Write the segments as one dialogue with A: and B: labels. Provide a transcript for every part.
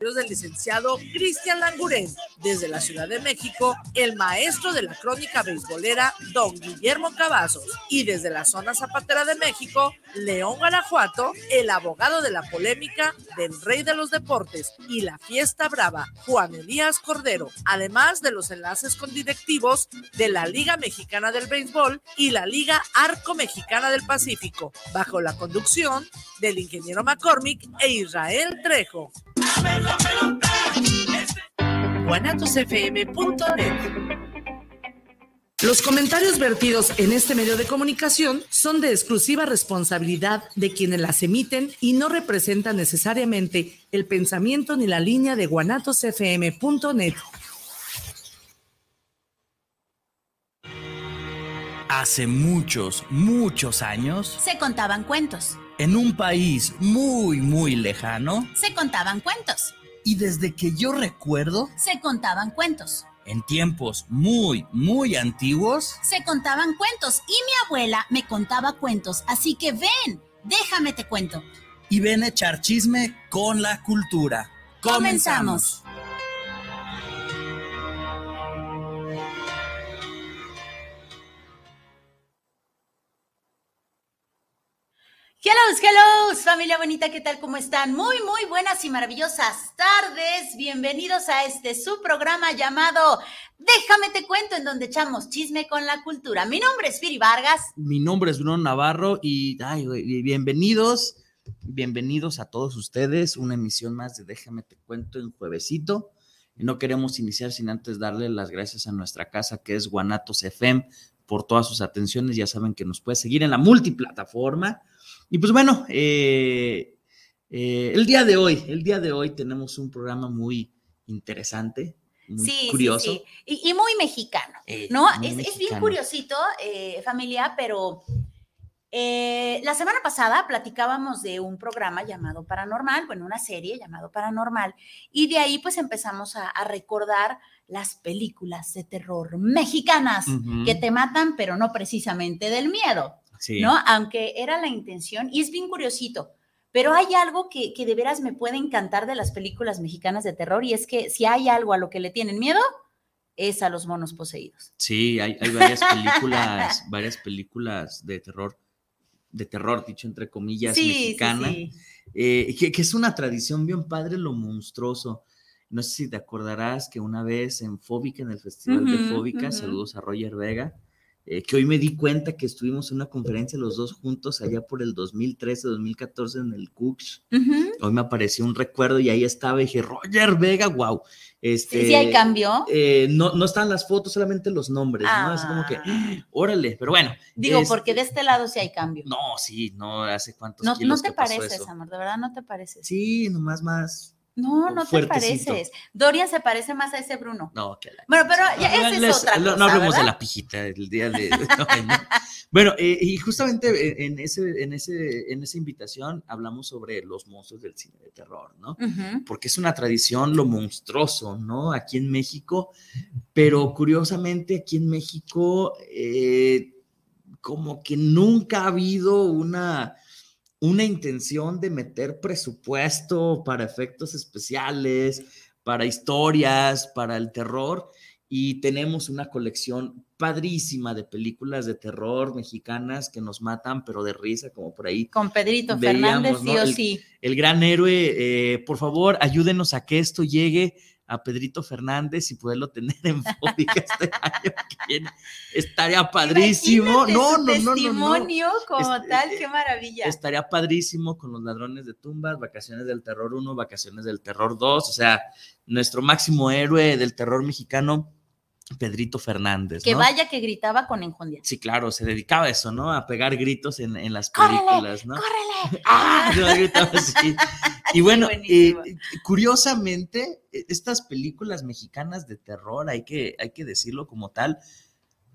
A: del licenciado Cristian Languren. Desde la Ciudad de México, el maestro de la crónica beisbolera, don Guillermo Cavazos. Y desde la zona zapatera de México, León Guanajuato, el abogado de la polémica del rey de los deportes y la fiesta brava, Juan Elías Cordero. Además de los enlaces con directivos de la Liga Mexicana del Béisbol y la Liga Arco Mexicana del Pacífico, bajo la conducción del ingeniero McCormick e Israel Trejo guanatosfm.net. Los comentarios vertidos en este medio de comunicación son de exclusiva responsabilidad de quienes las emiten y no representan necesariamente el pensamiento ni la línea de guanatosfm.net.
B: Hace muchos, muchos años
C: se contaban cuentos
B: en un país muy, muy lejano,
C: se contaban cuentos.
B: Y desde que yo recuerdo,
C: se contaban cuentos.
B: En tiempos muy, muy antiguos,
C: se contaban cuentos. Y mi abuela me contaba cuentos. Así que ven, déjame te cuento.
B: Y ven a echar chisme con la cultura.
C: Comenzamos. Hello, hello, familia bonita, ¿qué tal? ¿Cómo están? Muy, muy buenas y maravillosas tardes. Bienvenidos a este su programa llamado Déjame te cuento, en donde echamos chisme con la cultura. Mi nombre es Firi Vargas.
B: Mi nombre es Bruno Navarro y bienvenidos, bienvenidos a todos ustedes. Una emisión más de Déjame te cuento en juevesito. No queremos iniciar sin antes darle las gracias a nuestra casa que es Guanatos FM por todas sus atenciones. Ya saben que nos puede seguir en la multiplataforma y pues bueno, eh, eh, el día de hoy, el día de hoy tenemos un programa muy interesante, muy curioso. Sí,
C: sí. Y, muy mexicano, eh, ¿no? es, bien curiosito, familia, pero la semana pasada platicábamos de un programa llamado Paranormal, bueno, una serie llamado Paranormal, y de ahí pues empezamos a, recordar las películas de terror mexicanas que te matan, pero no precisamente del miedo. ¿No? Aunque era la intención, y es bien curiosito, pero hay algo que, de veras me puede encantar de las películas mexicanas de terror, y es que si hay algo a lo que le tienen miedo, es a los monos poseídos.
B: Sí, hay, varias películas, varias películas de terror, de terror, dicho entre comillas, mexicana, eh, que, es una tradición bien padre lo monstruoso. No sé si te acordarás que una vez en Fóbica, en el Festival de Fóbica, saludos a Roger Vega, eh, que hoy me di cuenta que estuvimos en una conferencia los dos juntos allá por el 2013, 2014 en el Cooks. Hoy me apareció un recuerdo y ahí estaba y dije, Roger Vega, wow. Este,
C: ¿Sí, hay cambio?
B: Eh, no, no están las fotos, solamente los nombres, ¿no? Es como que, ah. órale, pero bueno.
C: Digo, porque de este lado sí hay cambio.
B: No, sí, no, hace cuántos
C: no,
B: kilos
C: No te pareces, amor, de verdad no te pareces.
B: Sí, nomás más
C: no, no te pareces. Dorian se parece más a ese Bruno.
B: No,
C: que Bueno, pero ya, esa es otra cosa,
B: No hablemos de la pijita el día de... bueno, eh, y justamente en, ese, en, ese, en esa invitación hablamos sobre los monstruos del cine de terror, ¿no? Porque es una tradición lo monstruoso, ¿no? Aquí en México, pero curiosamente aquí en México eh, como que nunca ha habido una una intención de meter presupuesto para efectos especiales, para historias, para el terror, y tenemos una colección padrísima de películas de terror mexicanas que nos matan, pero de risa, como por ahí.
C: Con Pedrito Fernández, sí o sí.
B: El gran héroe, eh, por favor, ayúdenos a que esto llegue a Pedrito Fernández y poderlo tener en fóbica este año que Estaría padrísimo. No, no, no,
C: testimonio como este, tal, qué maravilla.
B: Estaría padrísimo con los ladrones de tumbas, Vacaciones del Terror 1, Vacaciones del Terror 2, o sea, nuestro máximo héroe del terror mexicano Pedrito Fernández.
C: Que vaya que gritaba con enjundia.
B: Sí, claro, se dedicaba a eso, ¿no? A pegar gritos en, en las películas, ¿no?
C: ¡Córrele! ¡Ah!
B: gritaba así. Y bueno, eh, curiosamente, e, estas películas mexicanas de terror, hay que, hay que decirlo como tal,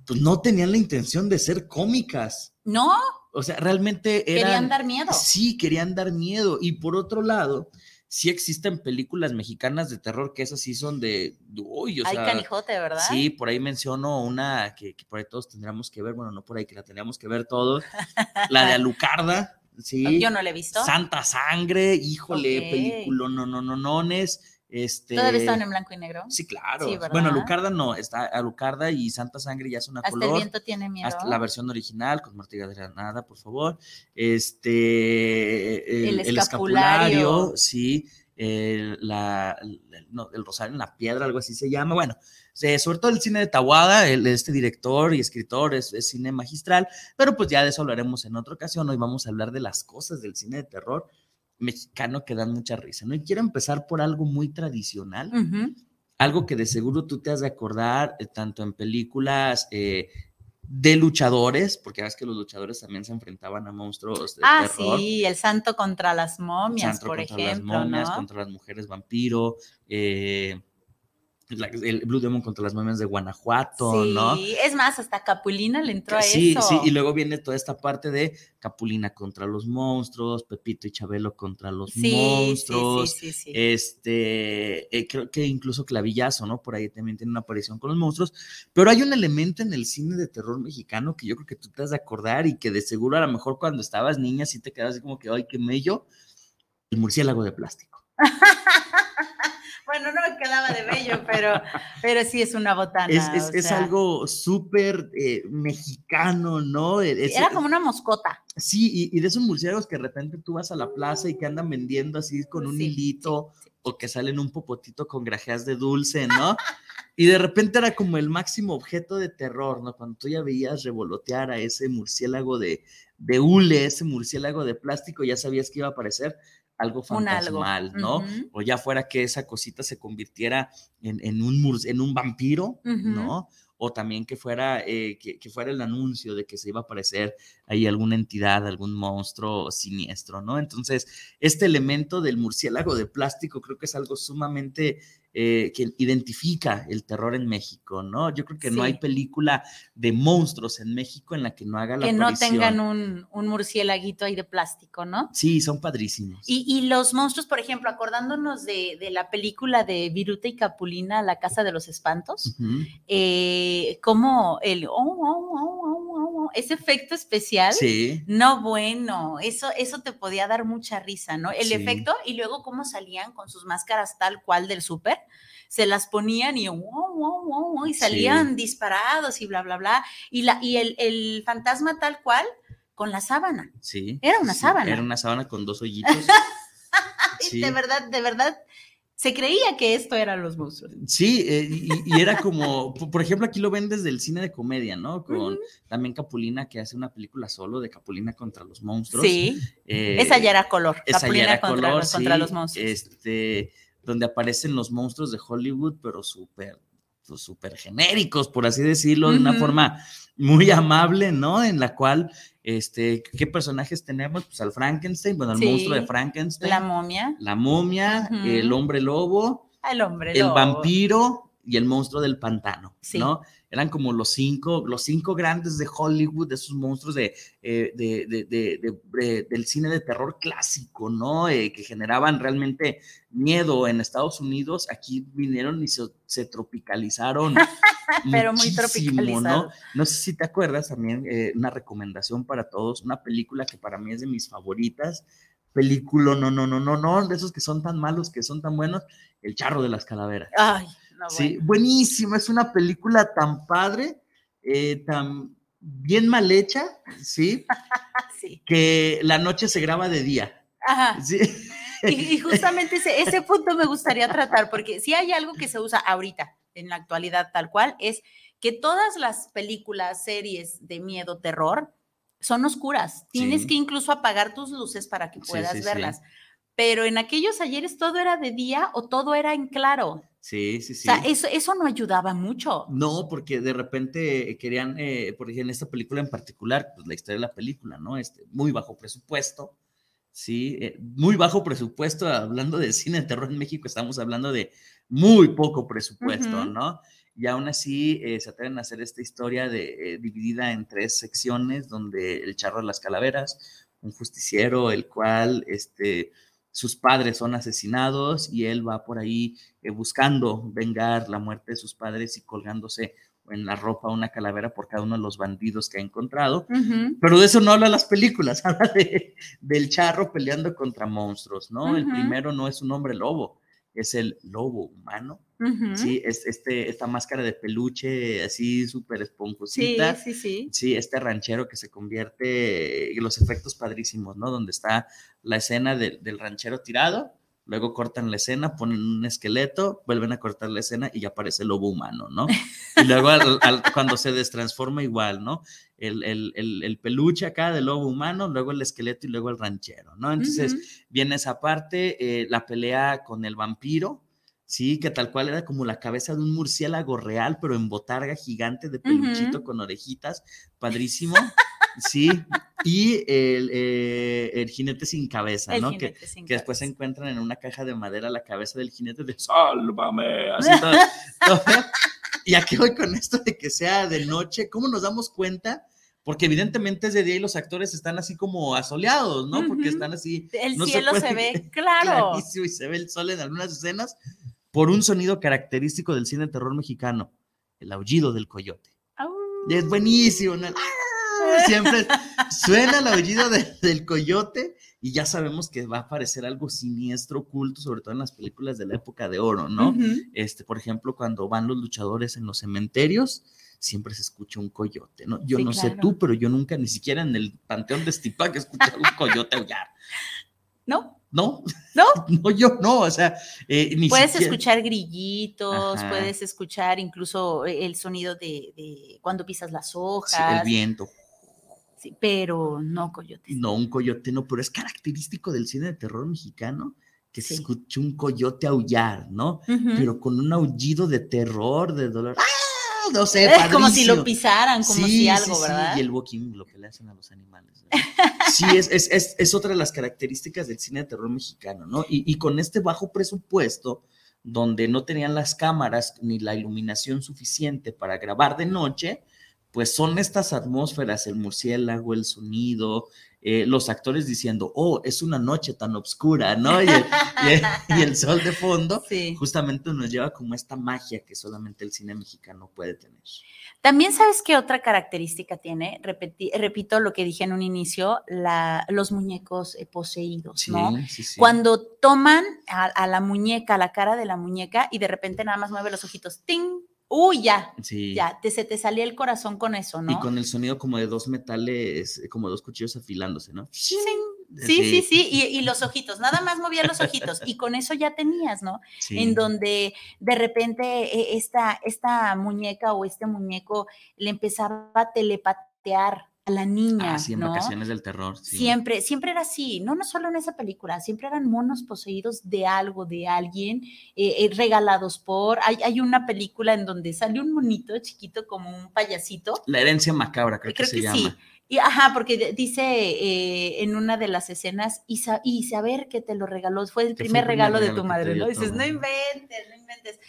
B: pues no tenían la intención de ser cómicas.
C: No.
B: O sea, realmente
C: eran, Querían dar miedo.
B: Sí, querían dar miedo. Y por otro lado, sí existen películas mexicanas de terror que esas sí son de, uy, o
C: Hay canijote, ¿verdad?
B: Sí, por ahí menciono una que, por ahí todos tendríamos que ver, bueno, no por ahí que la tendríamos que ver todos, la de Alucarda, sí.
C: Yo no la he visto.
B: Santa Sangre, híjole, película, no, no, no, no, es Este,
C: ¿Todavía están en blanco y negro?
B: Sí, claro. bueno, Lucarda no, está Alucarda y Santa Sangre ya es una
C: hasta
B: color.
C: el viento tiene miedo.
B: Hasta la versión original con Martí de Granada, por favor. Este,
C: el, escapulario.
B: sí. El, la, el rosario en la piedra, algo así se llama. Bueno, sobre todo el cine de Tawada, este director y escritor es, es, cine magistral, pero pues ya de eso hablaremos en otra ocasión. Hoy vamos a hablar de las cosas del cine de terror mexicano que dan mucha risa, ¿no? Y quiero empezar por algo muy tradicional, algo que de seguro tú te has de acordar, eh, tanto en películas eh, de luchadores, porque sabes que los luchadores también se enfrentaban a monstruos de
C: ah, sí, el santo contra las momias, por
B: contra
C: ejemplo,
B: las momias, contra las mujeres vampiro, eh, el Blue Demon contra las momias de Guanajuato, ¿no?
C: Sí, es más, hasta Capulina le entró a
B: sí,
C: eso.
B: Sí, y luego viene toda esta parte de Capulina contra los monstruos, Pepito y Chabelo contra los monstruos. Sí, sí, este, eh, creo que incluso Clavillazo, ¿no? Por ahí también tiene una aparición con los monstruos. Pero hay un elemento en el cine de terror mexicano que yo creo que tú te has de acordar y que de seguro a lo mejor cuando estabas niña sí te quedas así como que, ay, qué mello, el murciélago de plástico.
C: Bueno, no me quedaba de bello, pero, pero sí es una botana.
B: Es, algo súper eh, mexicano, ¿no?
C: E, era como una moscota.
B: Sí, y, de esos murciélagos que de repente tú vas a la plaza y que andan vendiendo así con un hilito o que salen un popotito con grajeas de dulce, ¿no? y de repente era como el máximo objeto de terror, ¿no? Cuando tú ya veías revolotear a ese murciélago de, de hule, ese murciélago de plástico, ya sabías que iba a aparecer algo fantasmal, ¿no? O ya fuera que esa cosita se convirtiera en, un, en un vampiro, ¿no? O también que fuera, eh, que, fuera el anuncio de que se iba a aparecer ahí alguna entidad, algún monstruo siniestro, ¿no? Entonces, este elemento del murciélago de plástico creo que es algo sumamente eh, que identifica el terror en México, ¿no? Yo creo que no hay película de monstruos en México en la que no haga la
C: Que no tengan un, un murciélaguito ahí de plástico, ¿no?
B: Sí, son padrísimos.
C: Y, los monstruos, por ejemplo, acordándonos de, la película de Viruta y Capulina, La Casa de los Espantos, eh, como el... Oh, oh, oh, ese efecto especial,
B: sí.
C: no bueno, eso, eso te podía dar mucha risa, ¿no? El efecto y luego cómo salían con sus máscaras tal cual del súper, se las ponían y, y salían disparados y bla, bla, bla. Y, la, y el, el fantasma tal cual con la sábana.
B: Sí.
C: Era una sábana.
B: Era una sábana con dos hoyitos.
C: De verdad, de verdad, se creía que esto eran los monstruos.
B: Sí, eh, y, era como, por ejemplo, aquí lo ven desde el cine de comedia, ¿no? Con también Capulina, que hace una película solo de Capulina contra los monstruos.
C: Sí. Eh, esa ya era color.
B: Capulina
C: contra,
B: color,
C: contra los monstruos.
B: Este, donde aparecen los monstruos de Hollywood, pero súper, súper genéricos, por así decirlo, de una forma muy amable, ¿no? En la cual, este, ¿qué personajes tenemos? Pues al Frankenstein, bueno, al monstruo de Frankenstein.
C: La momia.
B: La momia, el hombre lobo.
C: El hombre
B: lobo. El vampiro y el monstruo del pantano, ¿no? eran como los cinco, los cinco grandes de Hollywood, de esos monstruos de, eh, del cine de terror clásico, ¿no? Eh, que generaban realmente miedo en Estados Unidos. Aquí vinieron y se, tropicalizaron.
C: Pero muy tropicalizados.
B: ¿no? No sé si te acuerdas también, eh, una recomendación para todos, una película que para mí es de mis favoritas. Película, no, no, no, no, no, de esos que son tan malos, que son tan buenos, El Charro de las Calaveras.
C: Ay,
B: sí, buenísima, es una película tan padre, eh, tan bien mal hecha, ¿sí?
C: sí.
B: Que la noche se graba de día.
C: Ajá. ¿sí? Y, justamente ese, ese punto me gustaría tratar, porque si hay algo que se usa ahorita, en la actualidad tal cual, es que todas las películas, series de miedo, terror, son oscuras. Tienes que incluso apagar tus luces para que puedas verlas. Pero en aquellos ayeres todo era de día o todo era en claro.
B: Sí, sí, sí.
C: O sea, eso, eso no ayudaba mucho.
B: No, porque de repente querían, eh, por ejemplo, en esta película en particular, pues la historia de la película, ¿no? Este, muy bajo presupuesto, ¿sí? Eh, muy bajo presupuesto, hablando de cine de terror en México, estamos hablando de muy poco presupuesto, ¿no? Y aún así eh, se atreven a hacer esta historia de, dividida en tres secciones, donde el charro de las calaveras, un justiciero, el cual, este, sus padres son asesinados y él va por ahí eh, buscando vengar la muerte de sus padres y colgándose en la ropa una calavera por cada uno de los bandidos que ha encontrado. Pero de eso no habla las películas, habla de, del charro peleando contra monstruos, ¿no? El primero no es un hombre lobo, es el lobo humano. Sí, es este, esta máscara de peluche así súper esponjosita.
C: Sí, sí, sí.
B: Sí, este ranchero que se convierte, los efectos padrísimos, ¿no? Donde está la escena del ranchero tirado, luego cortan la escena, ponen un esqueleto, vuelven a cortar la escena y ya aparece el lobo humano, ¿no? Y luego cuando se destransforma igual, ¿no? El, el, peluche acá del lobo humano, luego el esqueleto y luego el ranchero, ¿no? Entonces viene esa parte, eh, la pelea con el vampiro, Sí, que tal cual era como la cabeza de un murciélago real, pero en botarga gigante de peluchito con orejitas, padrísimo. Sí, y el, eh, el, jinete sin cabeza, ¿no? Que, que después se encuentran en una caja de madera la cabeza del jinete de ¡Sálvame! Así todo, Y aquí voy con esto de que sea de noche, ¿cómo nos damos cuenta? Porque evidentemente es de día y los actores están así como asoleados, ¿no? Porque están así.
C: El cielo se, ve, claro.
B: y se ve el sol en algunas escenas, por un sonido característico del cine de terror mexicano, el aullido del coyote. Es buenísimo, ¿no? Siempre suena el aullido del coyote y ya sabemos que va a aparecer algo siniestro, oculto, sobre todo en las películas de la época de oro, ¿no? Este, por ejemplo, cuando van los luchadores en los cementerios, siempre se escucha un coyote, ¿no? Yo no sé tú, pero yo nunca, ni siquiera en el panteón de Stipac, he escuchado un coyote aullar.
C: ¿No?
B: No,
C: no,
B: no, yo no, o sea,
C: eh, puedes escuchar grillitos, puedes escuchar incluso el sonido de, cuando pisas las hojas.
B: el viento.
C: Sí, pero no coyote.
B: No, un coyote no, pero es característico del cine de terror mexicano que se escuche un coyote aullar, ¿no? Pero con un aullido de terror, de dolor. ¡Ah! no sé,
C: Es como si lo pisaran, como si algo, ¿verdad?
B: Sí, y el walking, lo que le hacen a los animales. Sí, es, es, es, otra de las características del cine de terror mexicano, ¿no? Y, y con este bajo presupuesto, donde no tenían las cámaras ni la iluminación suficiente para grabar de noche, pues son estas atmósferas, el murciélago, el sonido, eh, los actores diciendo, oh, es una noche tan oscura, ¿no? Y el, sol de fondo justamente nos lleva como esta magia que solamente el cine mexicano puede tener.
C: También sabes qué otra característica tiene, repito lo que dije en un inicio, los muñecos eh, poseídos, ¿no? Sí, sí, Cuando toman a, a, la muñeca, la cara de la muñeca y de repente nada más mueve los ojitos, ¡ting! Uy, ya. Ya, te, se te salía el corazón con eso, ¿no?
B: Y con el sonido como de dos metales, eh, como dos cuchillos afilándose, ¿no?
C: Sí, sí, sí, Y, los ojitos, nada más movía los ojitos y con eso ya tenías, ¿no? En donde de repente eh, esta, esta muñeca o este muñeco le empezaba a telepatear a la niña.
B: Ah, sí, en vacaciones del terror.
C: Siempre, siempre era así, no, no solo en esa película, siempre eran monos poseídos de algo, de alguien, eh, eh, regalados por. Hay, hay, una película en donde sale un monito chiquito como un payasito.
B: La herencia macabra, creo, que, se llama. Sí.
C: Y, ajá, porque dice eh, en una de las escenas, y, y saber que te lo regaló, fue el primer regalo, de tu madre, ¿no? Dices, no inventes, no inventes.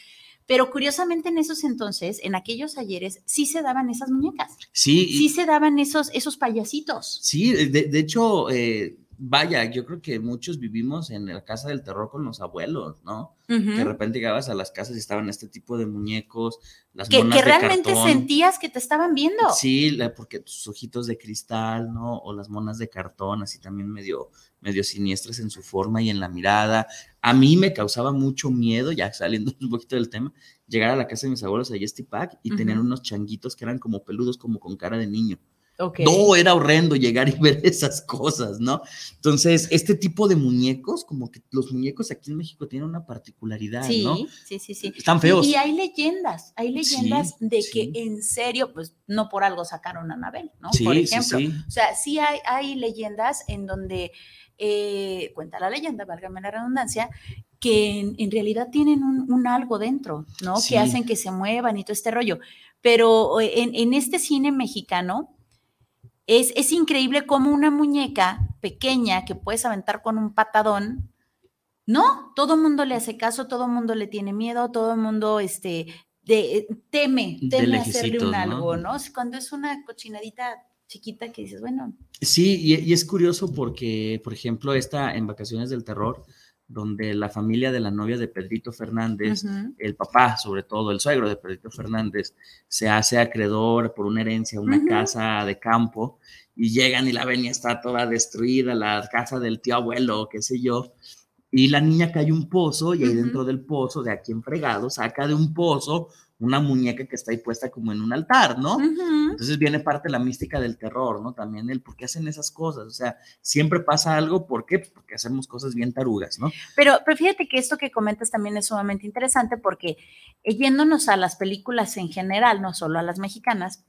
C: Pero curiosamente en esos entonces, en aquellos ayeres, sí se daban esas muñecas.
B: Sí.
C: Sí se daban esos, esos payasitos.
B: Sí, de, hecho, eh, vaya, yo creo que muchos vivimos en la casa del terror con los abuelos, ¿no? Que de repente llegabas a las casas y estaban este tipo de muñecos, las
C: que, que realmente sentías que te estaban viendo.
B: Sí, porque tus ojitos de cristal, ¿no? O las monas de cartón, así también medio, medio siniestras en su forma y en la mirada. A mí me causaba mucho miedo, ya saliendo un poquito del tema, llegar a la casa de mis abuelos a Pack y tenían unos changuitos que eran como peludos, como con cara de niño. No, era horrendo llegar y ver esas cosas, ¿no? Entonces, este tipo de muñecos, como que los muñecos aquí en México tienen una particularidad, ¿no?
C: Sí, sí, sí.
B: Están feos.
C: Y, hay leyendas, hay leyendas de que en serio, pues no por algo sacaron a Anabel, ¿no? por ejemplo. O sea, sí hay, hay leyendas en donde eh, cuenta la leyenda, válgame la redundancia, que en, realidad tienen un, algo dentro, ¿no? Que hacen que se muevan y todo este rollo. Pero eh, en, en este cine mexicano, es, increíble cómo una muñeca pequeña que puedes aventar con un patadón, no, todo el mundo le hace caso, todo el mundo le tiene miedo, todo el mundo este, de, teme, teme hacerle un algo, ¿no? Cuando es una cochinadita chiquita que dices, bueno.
B: Sí, y, es curioso porque, por ejemplo, esta en Vacaciones del Terror, donde la familia de la novia de Pedrito Fernández, el papá, sobre todo el suegro de Pedrito Fernández, se hace acreedor por una herencia, una casa de campo, y llegan y la ven y está toda destruida, la casa del tío abuelo, qué sé yo. Y la niña cae un pozo y ahí dentro del pozo, de aquí en fregado, saca de un pozo una muñeca que está ahí puesta como en un altar, ¿no? Entonces viene parte de la mística del terror, ¿no? También el por qué hacen esas cosas, o sea, siempre pasa algo, ¿por qué? Porque hacemos cosas bien tarugas, ¿no?
C: Pero, pero fíjate que esto que comentas también es sumamente interesante porque eh, yéndonos a las películas en general, no solo a las mexicanas,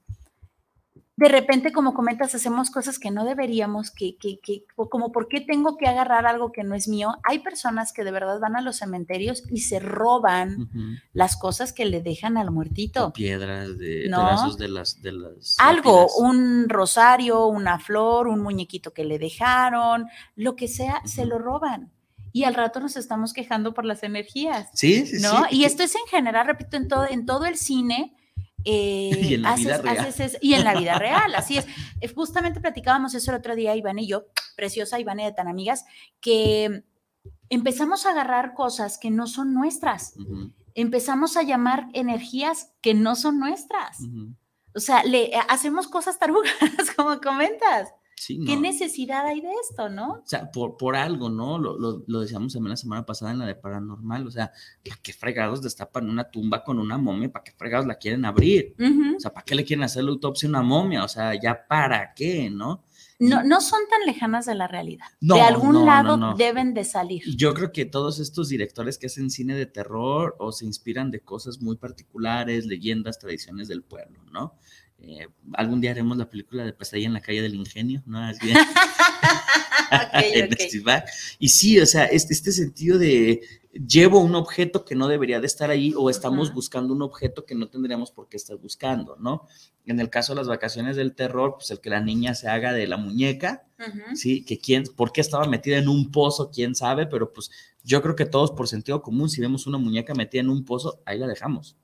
C: de repente, como comentas, hacemos cosas que no deberíamos, que, que, que, como por qué tengo que agarrar algo que no es mío. Hay personas que de verdad van a los cementerios y se roban las cosas que le dejan al muertito.
B: piedras, de pedazos de las, de las.
C: Algo, un rosario, una flor, un muñequito que le dejaron, lo que sea, se lo roban y al rato nos estamos quejando por las energías.
B: Sí, sí,
C: ¿no? Y esto es en general, repito, en todo, en todo el cine,
B: y en la vida real.
C: y en la vida real, así es. Eh, justamente platicábamos eso el otro día, Iván y yo, preciosa Iván y de tan amigas, que empezamos a agarrar cosas que no son nuestras. Empezamos a llamar energías que no son nuestras. O sea, le hacemos cosas tarugas, como comentas. ¿Qué necesidad hay de esto, no?
B: O sea, por, por algo, ¿no? Lo, lo, decíamos también la semana pasada en la de paranormal, o sea, ¿para qué fregados destapan una tumba con una momia? ¿Para qué fregados la quieren abrir? O sea, ¿para qué le quieren hacer la autopsia a una momia? O sea, ¿ya para qué, no?
C: No, no son tan lejanas de la realidad. de algún lado deben de salir.
B: Yo creo que todos estos directores que hacen cine de terror o se inspiran de cosas muy particulares, leyendas, tradiciones del pueblo, ¿no? Eh, algún día haremos la película de Pesadilla en la calle del ingenio, ¿no? Y sí, o sea, este, este, sentido de llevo un objeto que no debería de estar ahí o estamos buscando un objeto que no tendríamos por qué estar buscando, ¿no? En el caso de las vacaciones del terror, pues el que la niña se haga de la muñeca, ¿sí? Que quién, por qué estaba metida en un pozo, quién sabe, pero pues yo creo que todos por sentido común, si vemos una muñeca metida en un pozo, ahí la dejamos.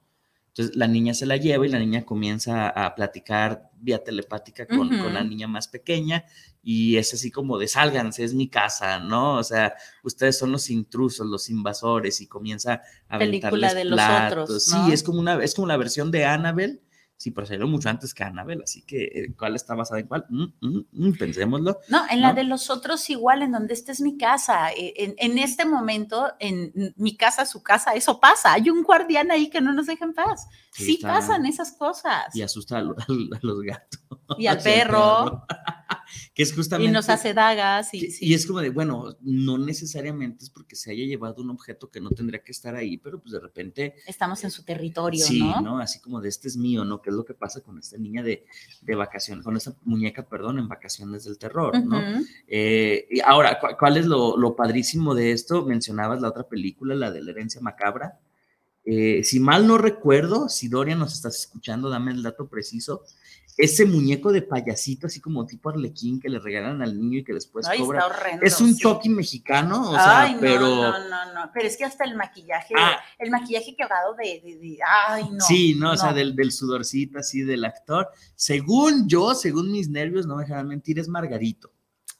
B: Entonces la niña se la lleva y la niña comienza a platicar vía telepática con, la niña más pequeña y es así como de sálganse, es mi casa, ¿no? O sea, ustedes son los intrusos, los invasores y comienza a
C: Película de los otros.
B: Sí, es como una, es como la versión de Annabelle sí procedió mucho antes que Anabel, así que eh, ¿cuál está basada en cuál? Mm, mm, mm, pensémoslo.
C: No, en la de los otros igual, en donde esta es mi casa. Eh, en, este momento, en mi casa, su casa, eso pasa. Hay un guardián ahí que no nos deja en paz. Sí, pasan esas cosas.
B: Y asusta a, los gatos.
C: Y al perro.
B: que es justamente...
C: Y nos hace dagas. Y,
B: y, es como de, bueno, no necesariamente es porque se haya llevado un objeto que no tendría que estar ahí, pero pues de repente...
C: Estamos en su territorio,
B: ¿no?
C: Sí,
B: ¿no? Así como de este es mío, ¿no? Que es lo que pasa con esta niña de, de vacaciones, con esta muñeca, perdón, en vacaciones del terror, ¿no? Eh, y ahora, ¿cuál es lo, lo padrísimo de esto? Mencionabas la otra película, la de la herencia macabra. Eh, si mal no recuerdo, si Dorian nos estás escuchando, dame el dato preciso ese muñeco de payasito, así como tipo arlequín que le regalan al niño y que después cobra. es un Chucky mexicano, o sea, pero.
C: No, no, no, pero es que hasta el maquillaje, ah. el maquillaje quebrado de, de, ay, no.
B: Sí, no, o sea, del, del, sudorcito así del actor. Según yo, según mis nervios, no me dejarán mentir, es Margarito.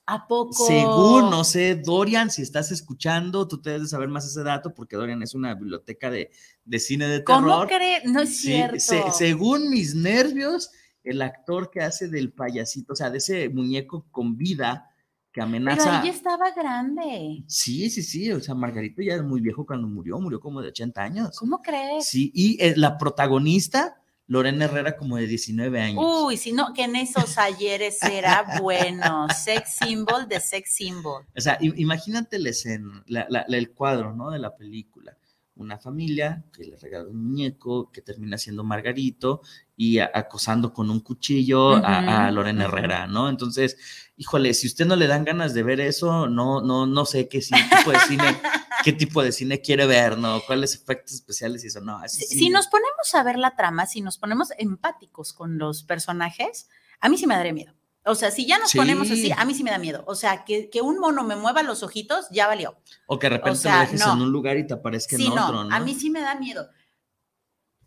C: ¿A poco?
B: Según, no sé, Dorian, si estás escuchando, tú debes de saber más ese dato porque Dorian es una biblioteca de, de cine de terror.
C: ¿Cómo crees? No es cierto.
B: según mis nervios, el actor que hace del payasito, o sea, de ese muñeco con vida que amenaza.
C: Pero ahí estaba grande.
B: Sí, sí, sí, o sea, Margarito ya era muy viejo cuando murió, murió como de 80 años.
C: ¿Cómo crees?
B: Sí, y eh, la protagonista, Lorena Herrera, como de 19 años.
C: Uy, si no, que en esos ayeres era bueno, sex symbol de sex symbol.
B: O sea, imagínate la escena, el cuadro, ¿no? De la película una familia que le regala un muñeco que termina siendo Margarito y acosando con un cuchillo a, Lorena Herrera, ¿no? Entonces, híjole, si usted no le dan ganas de ver eso, no, no, no sé qué tipo de cine, qué tipo de cine quiere ver, ¿no? ¿Cuáles efectos especiales y eso? No,
C: si nos ponemos a ver la trama, si nos ponemos empáticos con los personajes, a mí sí me daría miedo. O sea, si ya nos ponemos así, a mí sí me da miedo. O sea, que, que, un mono me mueva los ojitos, ya valió.
B: O que de repente te dejes en un lugar y te aparezca en otro, no,
C: A mí sí me da miedo.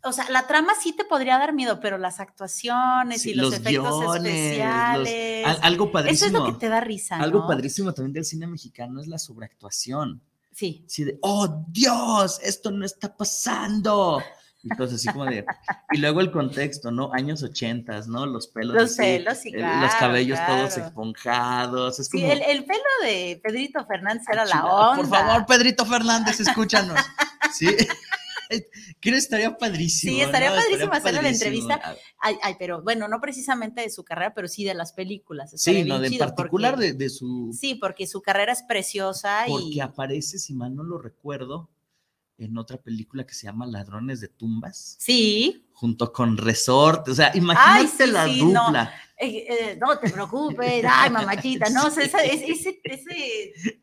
C: O sea, la trama sí te podría dar miedo, pero las actuaciones y los, efectos especiales.
B: algo padrísimo.
C: Eso es lo que te da risa.
B: Algo padrísimo también del cine mexicano es la sobreactuación.
C: Sí.
B: Sí, de, oh Dios, esto no está pasando Entonces, así como de. Y luego el contexto, ¿no? Años ochentas, ¿no? Los pelos.
C: Los pelos, sí,
B: Los cabellos todos esponjados. Es
C: Sí, el, el, pelo de Pedrito Fernández era la onda.
B: Por favor, Pedrito Fernández, escúchanos. sí. que estaría padrísimo.
C: Sí, estaría padrísimo hacerle la entrevista. Ay, ay, pero bueno, no precisamente de su carrera, pero sí de las películas.
B: sí, no, de particular de, su.
C: Sí, porque su carrera es preciosa
B: porque aparece, si mal no lo recuerdo, en otra película que se llama Ladrones de Tumbas.
C: Sí.
B: Junto con Resort. O sea, imagínate la dupla.
C: Eh, eh, no te preocupes, ay, mamachita, no, ese, ese,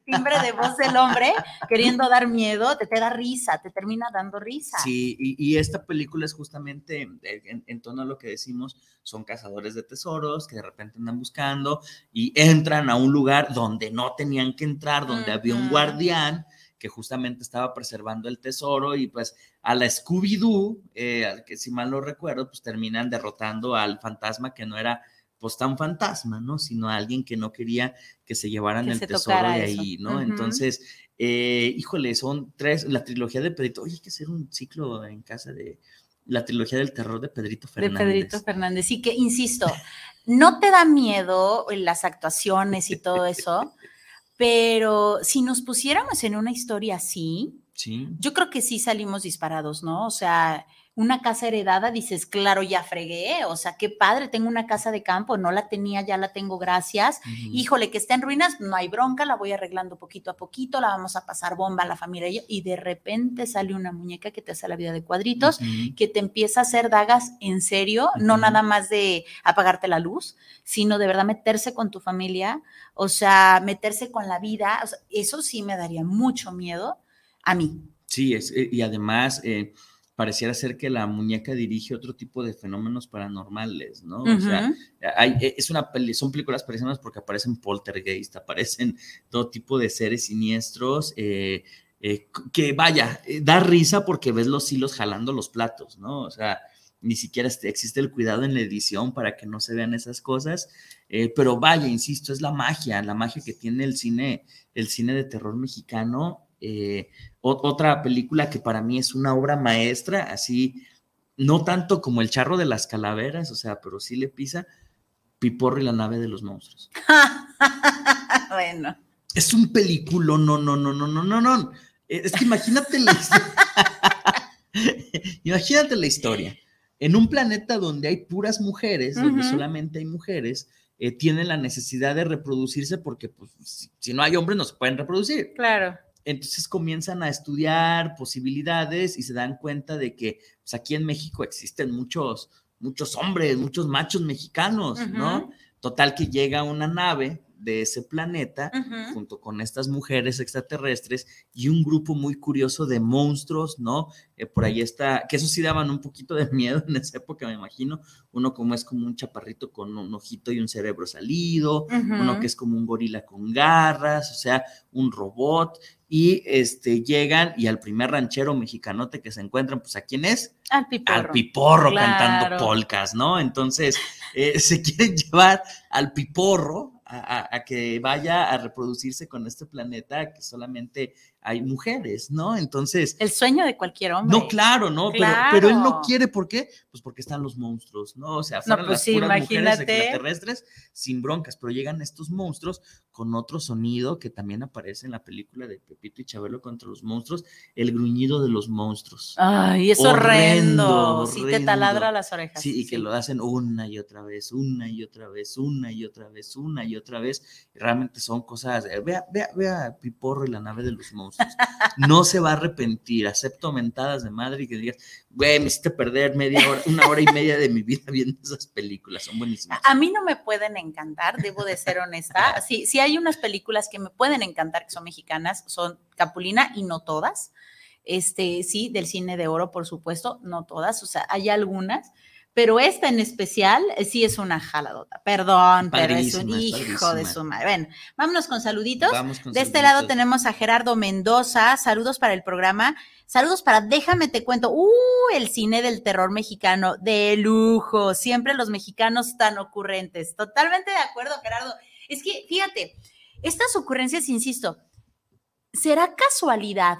C: timbre de voz del hombre queriendo dar miedo, te, te da risa, te termina dando risa.
B: Sí, y, esta película es justamente en, en, torno a lo que decimos, son cazadores de tesoros que de repente andan buscando y entran a un lugar donde no tenían que entrar, donde había un guardián que justamente estaba preservando el tesoro y pues a la Scooby-Doo, eh, que si mal no recuerdo, pues terminan derrotando al fantasma que no era pues tan fantasma, ¿no? Sino alguien que no quería que se llevaran el tesoro de ahí, ¿no? Entonces, eh, híjole, son tres, la trilogía de Pedrito, oye, hay que hacer un ciclo en casa de la trilogía del terror de Pedrito Fernández.
C: De Pedrito Fernández, sí que, insisto, no te da miedo las actuaciones y todo eso, pero si nos pusiéramos en una historia así,
B: sí.
C: yo creo que sí salimos disparados, ¿no? O sea, una casa heredada, dices, claro, ya fregué, o sea, qué padre, tengo una casa de campo, no la tenía, ya la tengo, gracias. Híjole, que está en ruinas, no hay bronca, la voy arreglando poquito a poquito, la vamos a pasar bomba a la familia y de repente sale una muñeca que te hace la vida de cuadritos, que te empieza a hacer dagas en serio, no nada más de apagarte la luz, sino de verdad meterse con tu familia, o sea, meterse con la vida, eso sí me daría mucho miedo a mí.
B: Sí, es, eh, y además... Eh, pareciera ser que la muñeca dirige otro tipo de fenómenos paranormales, ¿no? O sea, hay, e, es una son películas parecidas porque aparecen poltergeist, aparecen todo tipo de seres siniestros, eh, eh, que vaya, eh, da risa porque ves los hilos jalando los platos, ¿no? O sea, ni siquiera este, existe el cuidado en la edición para que no se vean esas cosas, pero vaya, insisto, es la magia, la magia que tiene el cine, el cine de terror mexicano eh, otra película que para mí es una obra maestra, así, no tanto como El charro de las calaveras, o sea, pero sí le pisa Piporro y la nave de los monstruos.
C: bueno.
B: Es un película, no, no, no, no, no, no, no. Es que imagínate la imagínate la historia. En un planeta donde hay puras mujeres, donde solamente hay mujeres, eh, tienen la necesidad de reproducirse porque pues, si, no hay hombres no se pueden reproducir.
C: Claro.
B: Entonces comienzan a estudiar posibilidades y se dan cuenta de que pues, aquí en México existen muchos, muchos hombres, muchos machos mexicanos, ¿no? Total que llega una nave de ese planeta, junto con estas mujeres extraterrestres y un grupo muy curioso de monstruos, ¿no? Eh, por ahí está, que eso sí daban un poquito de miedo en esa época, me imagino. Uno como es como un chaparrito con un ojito y un cerebro salido, uno que es como un gorila con garras, o sea, un robot. Y este, llegan y al primer ranchero mexicanote que se encuentran, pues ¿a quién es?
C: Al piporro.
B: Al piporro cantando polcas, ¿no? Entonces, eh, se quieren llevar al piporro, a, que vaya a reproducirse con este planeta que solamente hay mujeres, ¿no? Entonces...
C: El sueño de cualquier hombre.
B: No, claro, ¿no? Pero, pero, él no quiere, ¿por qué? Pues porque están los monstruos, ¿no? O sea, fueron
C: pues
B: las puras mujeres extraterrestres sin broncas, pero llegan estos monstruos con otro sonido que también aparece en la película de Pepito y Chabelo contra los monstruos, el gruñido de los monstruos.
C: Ay, es horrendo. Sí, te taladra las orejas.
B: Sí, y que lo hacen una y otra vez, una y otra vez, una y otra vez, una y otra vez. realmente son cosas, eh, vea, vea, vea Piporro y la nave de los monstruos no se va a arrepentir. Acepto mentadas de madre y que digas, güey, me hiciste perder media hora, una hora y media de mi vida viendo esas películas. Son buenísimas.
C: A mí no me pueden encantar, debo de ser honesta. Sí, sí hay unas películas que me pueden encantar que son mexicanas, son Capulina y no todas. Este, sí, del cine de oro, por supuesto, no todas, o sea, hay algunas pero esta en especial eh, sí es una jaladota. Perdón, pero es un hijo de su madre. Ven, vámonos con saluditos. de este lado tenemos a Gerardo Mendoza. Saludos para el programa. Saludos para Déjame te cuento. Uh, el cine del terror mexicano de lujo. Siempre los mexicanos tan ocurrentes. Totalmente de acuerdo, Gerardo. Es que, fíjate, estas ocurrencias, insisto, ¿será casualidad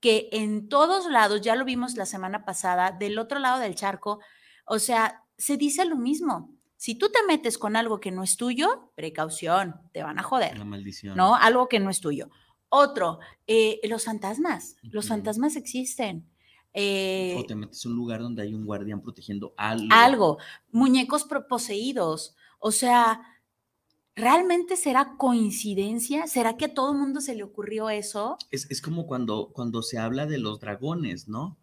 C: que en todos lados, ya lo vimos la semana pasada, del otro lado del charco, o sea, se dice lo mismo. Si tú te metes con algo que no es tuyo, precaución, te van a joder.
B: La maldición.
C: ¿No? Algo que no es tuyo. Otro, eh, los fantasmas. Los fantasmas existen.
B: Eh, o te metes en un lugar donde hay un guardián protegiendo algo.
C: Algo. Muñecos poseídos. O sea, ¿realmente será coincidencia? ¿Será que a todo el mundo se le ocurrió eso?
B: Es, es como cuando, cuando se habla de los dragones, ¿no?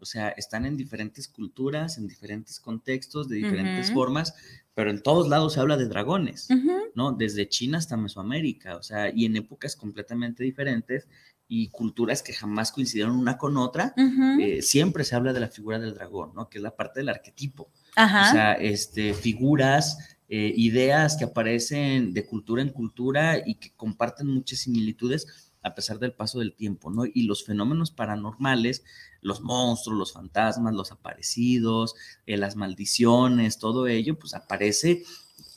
B: O sea, están en diferentes culturas, en diferentes contextos, de diferentes formas, pero en todos lados se habla de dragones, ¿no? Desde China hasta Mesoamérica, o sea, y en épocas completamente diferentes y culturas que jamás coincidieron una con otra, eh, siempre se habla de la figura del dragón, ¿no? Que es la parte del arquetipo. O sea, este, figuras, eh, ideas que aparecen de cultura en cultura y que comparten muchas similitudes a pesar del paso del tiempo, ¿no? Y los fenómenos paranormales, los monstruos, los fantasmas, los aparecidos, eh, las maldiciones, todo ello, pues aparece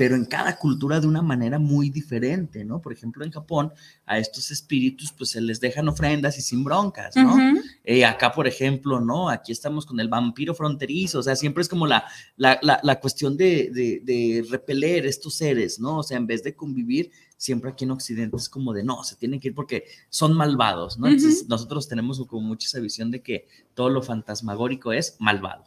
B: pero en cada cultura de una manera muy diferente, ¿no? Por ejemplo, en Japón, a estos espíritus, pues se les dejan ofrendas y sin broncas, ¿no? Eh, acá, por ejemplo, ¿no? Aquí estamos con el vampiro fronterizo, o sea, siempre es como la, la, cuestión de, de, repeler estos seres, ¿no? O sea, en vez de convivir, siempre aquí en Occidente es como de, no, se tienen que ir porque son malvados, ¿no? Entonces, nosotros tenemos como mucha esa visión de que todo lo fantasmagórico es malvado.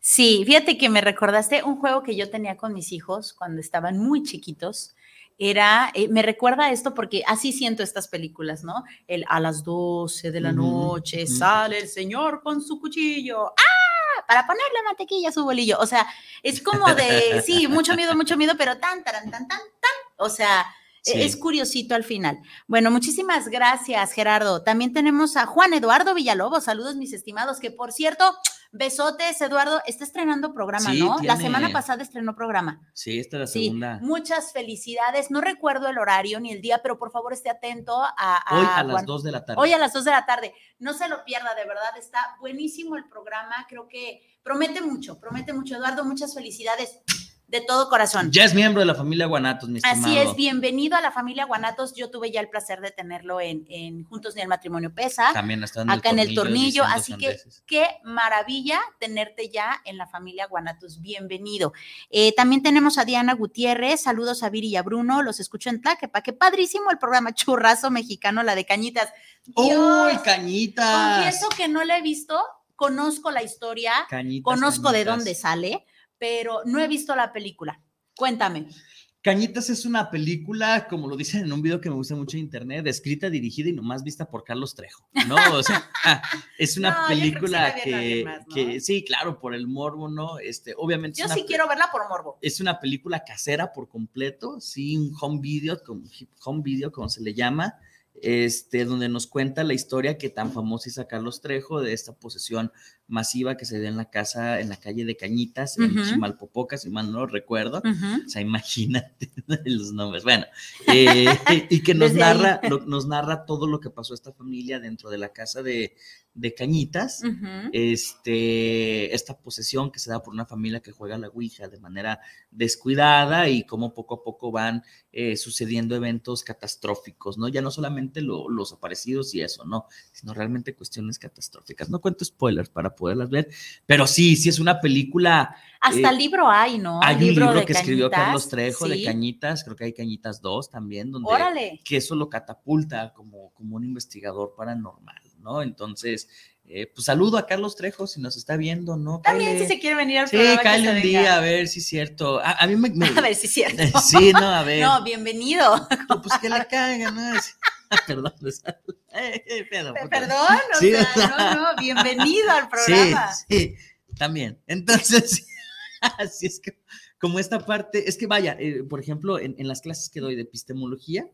C: Sí, fíjate que me recordaste un juego que yo tenía con mis hijos cuando estaban muy chiquitos. Era, eh, me recuerda esto porque así siento estas películas, ¿no? El a las 12 de la noche sale el señor con su cuchillo. ¡Ah! Para ponerle mantequilla a su bolillo. O sea, es como de, sí, mucho miedo, mucho miedo, pero tan, tan, tan, tan, tan. O sea, e, es curiosito al final. Bueno, muchísimas gracias, Gerardo. También tenemos a Juan Eduardo Villalobos. Saludos, mis estimados, que por cierto, Besotes, Eduardo, está estrenando programa, ¿no? La semana pasada estrenó programa.
B: Sí, esta es la segunda.
C: Muchas felicidades. No recuerdo el horario ni el día, pero por favor esté atento a.
B: Hoy a las 2 de la tarde.
C: Hoy a las 2 de la tarde. No se lo pierda, de verdad, está buenísimo el programa. Creo que promete mucho, promete mucho. Eduardo, muchas felicidades de todo corazón.
B: Ya es miembro de la familia Guanatos, mi estimado.
C: Así es, bienvenido a la familia Guanatos. Yo tuve ya el placer de tenerlo en, Juntos ni el Matrimonio Pesa.
B: También está
C: en acá en el tornillo. Así que qué maravilla tenerte ya en la familia Guanatos. Bienvenido. Eh, también tenemos a Diana Gutiérrez. Saludos a Viri y a Bruno. Los escucho en Tlaquepa. Qué padrísimo el programa Churrazo Mexicano, la de Cañitas.
B: ¡Uy, Cañitas!
C: Confieso que no la he visto. Conozco la historia. conozco de dónde sale pero no he visto la película. Cuéntame.
B: Cañitas es una película, como lo dicen en un video que me gusta mucho en internet, escrita, dirigida y nomás vista por Carlos Trejo, ¿no? O sea, es una película que, sí, claro, por el morbo, ¿no? Este, obviamente.
C: Yo sí quiero verla por morbo.
B: Es una película casera por completo, sí, un home video, home video, como se le llama este, donde nos cuenta la historia que tan famosa hizo Carlos Trejo de esta posesión masiva que se dio en la casa, en la calle de Cañitas, en Chimalpopoca, si mal no lo recuerdo. O sea, imagínate los nombres. Bueno, eh, y que nos narra, nos narra todo lo que pasó a esta familia dentro de la casa de, de Cañitas, este, esta posesión que se da por una familia que juega la Ouija de manera descuidada y cómo poco a poco van eh, sucediendo eventos catastróficos, ¿no? Ya no solamente los aparecidos y eso, ¿no? Sino realmente cuestiones catastróficas. No cuento spoilers para poderlas ver, pero sí, sí es una película.
C: Hasta eh, libro hay, ¿no?
B: Hay un libro, que escribió Carlos Trejo de Cañitas, creo que hay Cañitas 2 también, donde que eso lo catapulta como, como un investigador paranormal. ¿no? Entonces, eh, pues saludo a Carlos Trejo si nos está viendo, ¿no?
C: También si se quiere venir al
B: sí,
C: programa.
B: Sí, cállate un día a ver si es cierto. A, mí me,
C: A ver si es cierto.
B: sí, no, a ver.
C: No, bienvenido.
B: Pues que la caga, ¿no? Perdón,
C: eh, eh, pedo, Perdón, o sea, no, no, bienvenido al programa.
B: Sí, sí, también. Entonces, así es que, como esta parte, es que vaya, por ejemplo, en, en las clases que doy de epistemología,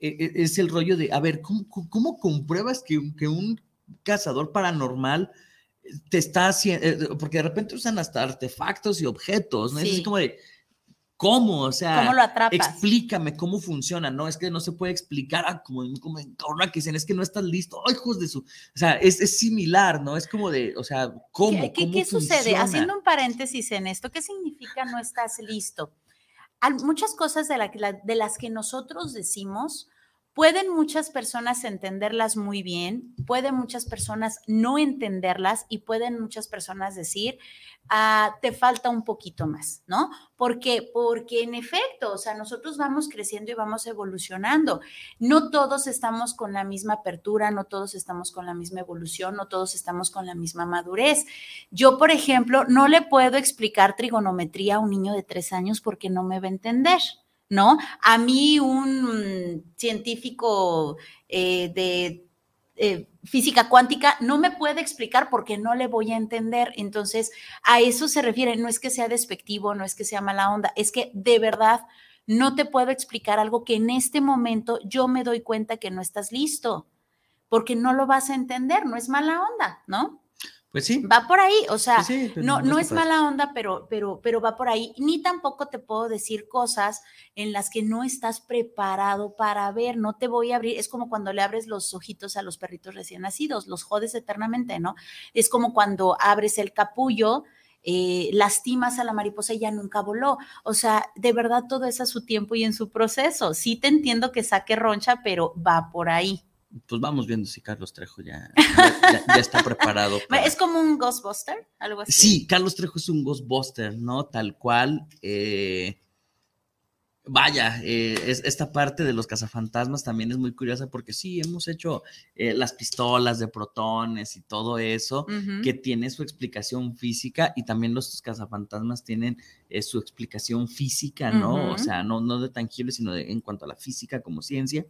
B: e, e, es el rollo de, a ver, ¿cómo, cómo compruebas que, que, un cazador paranormal te está haciendo, eh, porque de repente usan hasta artefactos y objetos, ¿no? Es como de, ¿cómo? O sea,
C: ¿cómo lo atrapas?
B: Explícame cómo funciona, ¿no? Es que no se puede explicar, ah, como, como en que dicen, es que no estás listo, ¡ay, hijos de su! O sea, es, es similar, ¿no? Es como de, o sea, ¿cómo?
C: ¿Qué,
B: ¿Cómo
C: qué sucede? Haciendo un paréntesis en esto, ¿qué significa no estás listo? muchas cosas de, de las que nosotros decimos Pueden muchas personas entenderlas muy bien, pueden muchas personas no entenderlas y pueden muchas personas decir, ah, te falta un poquito más, ¿no? Porque, porque en efecto, o sea, nosotros vamos creciendo y vamos evolucionando. No todos estamos con la misma apertura, no todos estamos con la misma evolución, no todos estamos con la misma madurez. Yo, por ejemplo, no le puedo explicar trigonometría a un niño de tres años porque no me va a entender. ¿No? A mí un científico eh, de eh, física cuántica no me puede explicar porque no le voy a entender. Entonces, a eso se refiere. No es que sea despectivo, no es que sea mala onda, es que de verdad no te puedo explicar algo que en este momento yo me doy cuenta que no estás listo, porque no lo vas a entender, no es mala onda, ¿no?
B: Pues sí.
C: Va por ahí, o sea, pues no, no es mala onda, pero, pero, pero va por ahí. Ni tampoco te puedo decir cosas en las que no estás preparado para ver, no te voy a abrir. Es como cuando le abres los ojitos a los perritos recién nacidos, los jodes eternamente, ¿no? Es como cuando abres el capullo. Eh, lastimas a la mariposa y ya nunca voló. O sea, de verdad todo es a su tiempo y en su proceso. Sí te entiendo que saque roncha, pero va por ahí
B: pues vamos viendo si Carlos Trejo ya, ya, está preparado.
C: ¿Es como un Ghostbuster? Algo así.
B: Sí, Carlos Trejo es un Ghostbuster, ¿no? Tal cual. Eh, vaya, eh, esta parte de los cazafantasmas también es muy curiosa porque sí, hemos hecho eh, las pistolas de protones y todo eso, que tiene su explicación física y también los cazafantasmas tienen su explicación física, ¿no? O sea, no, no de tangible, sino en cuanto a la física como ciencia.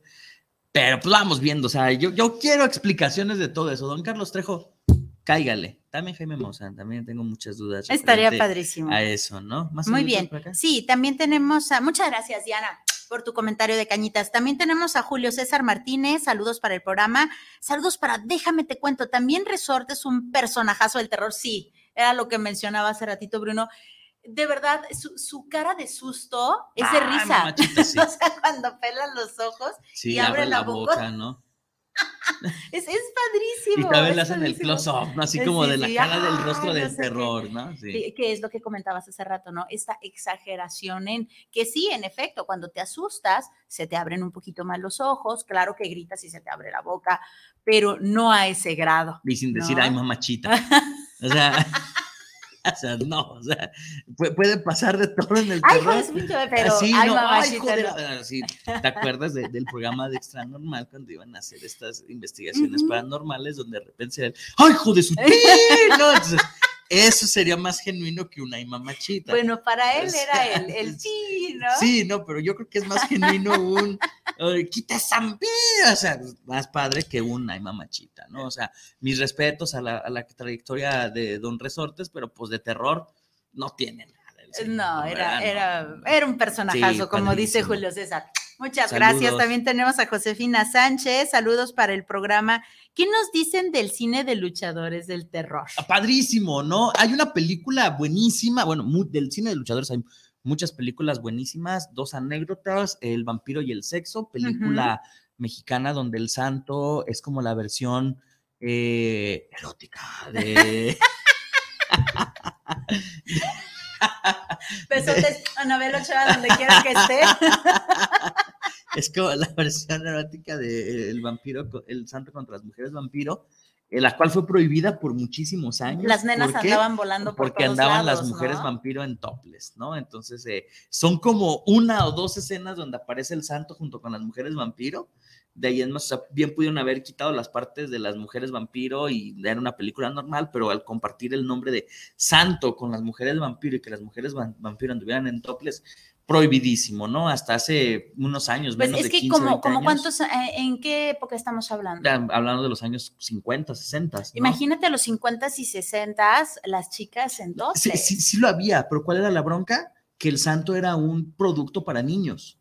B: Pero pues vamos viendo, o sea, yo, yo quiero explicaciones de todo eso. Don Carlos Trejo, cáigale. También Jaime Moza, también tengo muchas dudas.
C: Estaría padrísimo.
B: A eso, ¿no?
C: Muy bien. Sí, también tenemos a, muchas gracias, Diana por tu comentario de cañitas. También tenemos a Julio César Martínez, saludos para el programa, saludos para Déjame te cuento, también Resorte es un personajazo del terror, sí, era lo que mencionaba hace ratito Bruno, de verdad, su, cara de susto es de risa. o sea, cuando pelan los ojos y abre, la, boca, ¿no? es, padrísimo.
B: Y también le hacen el close-up, Así como de la cara del rostro del terror, ¿no?
C: Sí. Que es lo que comentabas hace rato, ¿no? Esta exageración en que sí, en efecto, cuando te asustas, se te abren un poquito más los ojos, claro que gritas y se te abre la boca, pero no a ese grado.
B: Y sin decir, ay, mamachita. O sea. o sea, no, o sea, puede, pasar de todo en el
C: terror. Ay, pero,
B: así, ay, no, ay, ¿te acuerdas del programa de Extra Normal cuando iban a hacer estas investigaciones paranormales donde de repente se ay, joder, su no, entonces, eso sería más genuino que una mamachita.
C: Bueno, para él era el, el sí, ¿no?
B: Sí, no, pero yo creo que es más genuino un quita zambi, o sea, más padre que un ay mamachita, ¿no? O sea, mis respetos a la, a la trayectoria de Don Resortes, pero pues de terror no tiene nada.
C: No, era, era, era un personajazo, como dice Julio César. Muchas gracias. También tenemos a Josefina Sánchez. Saludos para el programa. ¿Qué nos dicen del cine de luchadores del terror?
B: Ah, padrísimo, ¿no? Hay una película buenísima, bueno, del cine de luchadores hay muchas películas buenísimas, dos anécdotas, El vampiro y el sexo, película mexicana donde el santo es como la versión eh, erótica de...
C: Besotes, Anabel Ochoa, donde quiera que esté.
B: es como la versión erótica de El vampiro, El santo contra las mujeres vampiro, la cual fue prohibida por muchísimos años.
C: Las nenas andaban volando
B: por Porque andaban las mujeres vampiro en toples, ¿no? Entonces, eh, son como una o dos escenas donde aparece el santo junto con las mujeres vampiro. De ahí en más, bien pudieron haber quitado las partes de las mujeres vampiro y era una película normal, pero al compartir el nombre de santo con las mujeres vampiro y que las mujeres vampiro anduvieran en toples, prohibidísimo, ¿no? Hasta hace unos años,
C: pues es que como, como cuántos, eh, ¿en qué época estamos hablando?
B: hablando de los años 50, 60.
C: Imagínate a los 50 y 60 las chicas en dos.
B: Sí, sí, sí lo había, pero ¿cuál era la bronca? Que el santo era un producto para niños.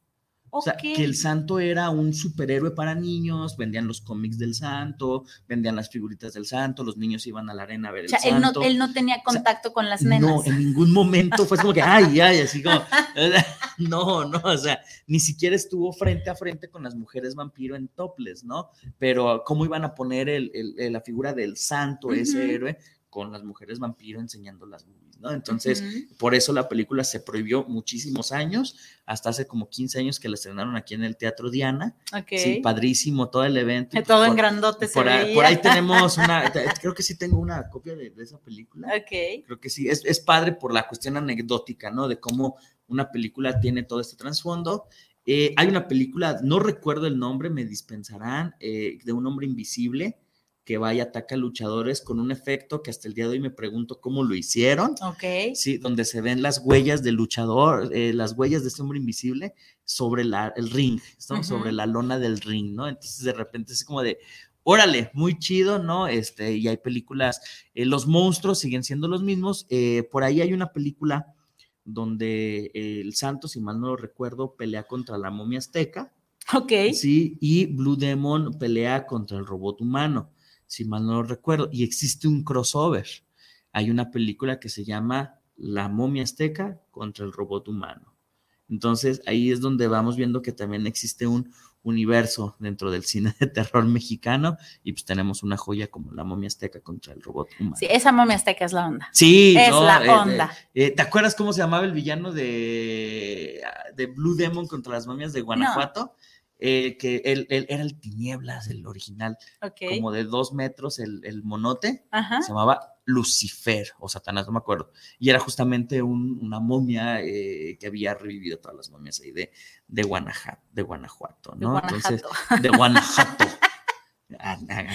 B: O sea, que el santo era un superhéroe para niños, vendían los cómics del santo, vendían las figuritas del santo, los niños iban a la arena a ver el
C: o sea,
B: Él
C: no, él no tenía contacto con las nenas.
B: No, en ningún momento fue como que, ay, ay, así como, no, no, o sea, ni siquiera estuvo frente a frente con las mujeres vampiro en toples, ¿no? Pero cómo iban a poner el, la figura del santo, ese héroe, con las mujeres vampiro enseñando las movies, ¿no? Entonces, por eso la película se prohibió muchísimos años, hasta hace como 15 años que la estrenaron aquí en el Teatro Diana. Sí, padrísimo todo el evento.
C: Todo en grandote
B: por,
C: se
B: por ahí tenemos una, creo que sí tengo una copia de, esa película.
C: Ok.
B: Creo que sí, es, es padre por la cuestión anecdótica, ¿no? De cómo una película tiene todo este trasfondo. Eh, hay una película, no recuerdo el nombre, me dispensarán, eh, de un hombre invisible que va y ataca a luchadores con un efecto que hasta el día de hoy me pregunto cómo lo hicieron.
C: Ok.
B: Sí, donde se ven las huellas del luchador, eh, las huellas de este hombre invisible sobre la, el ring, sobre la lona del ring, ¿no? Entonces de repente es como de, órale, muy chido, ¿no? Este, y hay películas, eh, los monstruos siguen siendo los mismos. Eh, por ahí hay una película donde el santo, si mal no lo recuerdo, pelea contra la momia azteca.
C: Ok.
B: Sí, y Blue Demon pelea contra el robot humano si mal no recuerdo, y existe un crossover. Hay una película que se llama La momia azteca contra el robot humano. Entonces ahí es donde vamos viendo que también existe un universo dentro del cine de terror mexicano y pues tenemos una joya como la momia azteca contra el robot humano.
C: Sí, esa momia azteca es la onda.
B: Sí,
C: es la
B: eh,
C: onda.
B: Eh, ¿Te acuerdas cómo se llamaba el villano de, de Blue Demon contra las momias de Guanajuato? Eh, que él, era el Tinieblas, el original, como de dos metros el, monote, se llamaba Lucifer o Satanás, no me acuerdo, y era justamente una momia eh, que había revivido todas las momias ahí de, de, Guanajuato, de Guanajuato, ¿no? Entonces, de Guanajuato. Ah, ah,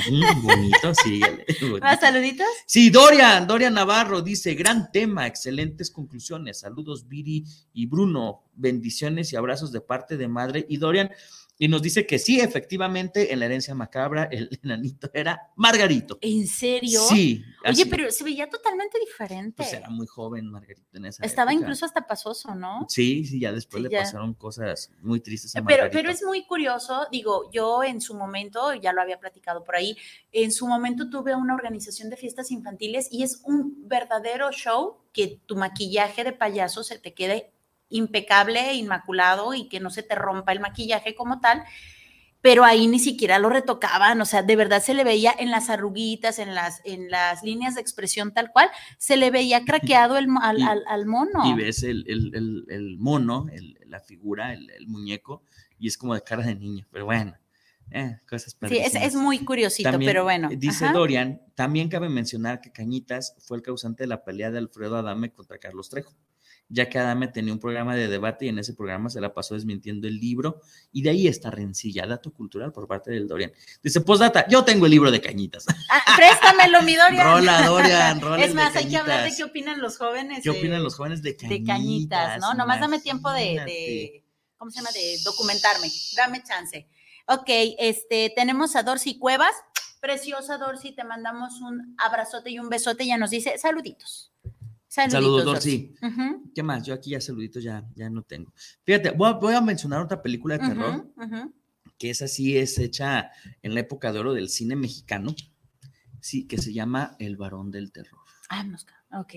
B: bonito, sí.
C: ¿Más saluditos?
B: Sí, Dorian, Dorian Navarro dice, gran tema, excelentes conclusiones. Saludos, Viri y Bruno. Bendiciones y abrazos de parte de madre. Y Dorian, y nos dice que sí, efectivamente, en la herencia macabra, el enanito era Margarito.
C: ¿En serio?
B: Sí.
C: Oye, pero se veía totalmente diferente.
B: Pues era muy joven Margarito en esa
C: Estaba incluso hasta pasoso, ¿no?
B: Sí, sí, ya después le pasaron cosas muy tristes a
C: Margarito. Pero, pero es muy curioso, digo, yo en su momento, ya lo había platicado por ahí, en su momento tuve una organización de fiestas infantiles y es un verdadero show que tu maquillaje de payaso se te quede impecable, inmaculado y que no se te rompa el maquillaje como tal, pero ahí ni siquiera lo retocaban, o sea, de verdad se le veía en las arruguitas, en las, en las líneas de expresión tal cual, se le veía craqueado el, al, mono.
B: Y ves el, mono, la figura, el, muñeco, y es como de cara de niño, pero bueno. Eh, cosas
C: sí, es, muy curiosito, pero bueno.
B: Dice Dorian, también cabe mencionar que Cañitas fue el causante de la pelea de Alfredo Adame contra Carlos Trejo ya que Adame tenía un programa de debate y en ese programa se la pasó desmintiendo el libro y de ahí esta rencilla, dato cultural por parte del Dorian. Dice, postdata, yo tengo el libro de cañitas.
C: Ah, préstamelo, mi Dorian.
B: Rola, Dorian, rola.
C: Es más, hay que hablar de qué opinan los jóvenes.
B: ¿Qué opinan los jóvenes de cañitas?
C: De cañitas, ¿no? Nomás dame tiempo de, ¿cómo se llama? De documentarme. Dame chance. Ok, este, tenemos a Dorcy Cuevas. Preciosa Dorcy, te mandamos un abrazote y un besote. Ya nos dice saluditos.
B: Saludos, Dorcy. ¿Qué más? Yo aquí ya saluditos ya, ya no tengo. Fíjate, voy a, mencionar otra película de terror, que es así, es hecha en la época de oro del cine mexicano, sí, que se llama El varón del terror.
C: Ah, ok.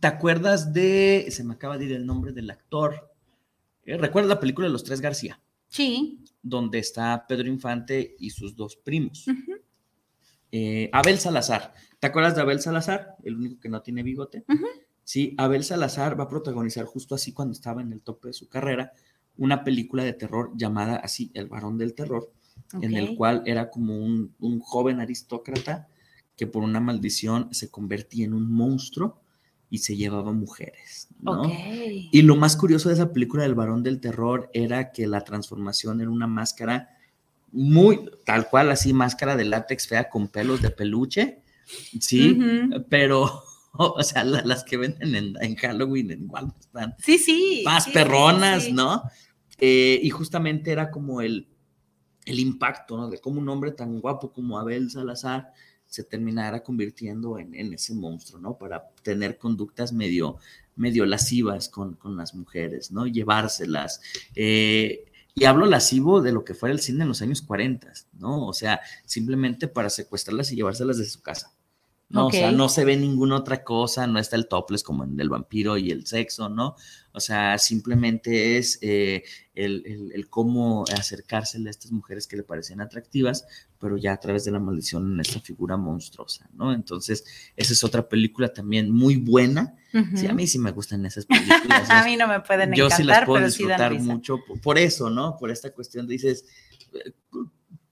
B: ¿Te acuerdas de, se me acaba de ir el nombre del actor? Eh, ¿Recuerdas la película de Los Tres García?
C: Sí.
B: Donde está Pedro Infante y sus dos primos. Eh, Abel Salazar. ¿Te acuerdas de Abel Salazar? El único que no tiene bigote. Sí, Abel Salazar va a protagonizar justo así cuando estaba en el tope de su carrera una película de terror llamada así El varón del terror, en el cual era como un, joven aristócrata que por una maldición se convertía en un monstruo y se llevaba mujeres. Y lo más curioso de esa película del varón del terror era que la transformación era una máscara muy tal cual, así, máscara de látex fea con pelos de peluche, sí, pero, o sea, las que venden en, Halloween en Walmart están
C: sí, sí,
B: más perronas, ¿no? Eh, y justamente era como el, el impacto, ¿no? De cómo un hombre tan guapo como Abel Salazar se terminara convirtiendo en, ese monstruo, ¿no? Para tener conductas medio, medio lascivas con, con las mujeres, ¿no? Llevárselas. Eh, y hablo lascivo de lo que fuera el cine en los años 40, ¿no? O sea, simplemente para secuestrarlas y llevárselas de su casa. ¿no? O sea, no se ve ninguna otra cosa, no está el topless como en el vampiro y el sexo, ¿no? O sea, simplemente es eh, el, cómo acercársele a estas mujeres que le parecían atractivas pero ya a través de la maldición en esta figura monstruosa, ¿no? Entonces, esa es otra película también muy buena. Sí, a mí sí me gustan esas películas.
C: a mí no me pueden encantar,
B: Yo sí las puedo disfrutar mucho por, eso, ¿no? Por esta cuestión de, dices,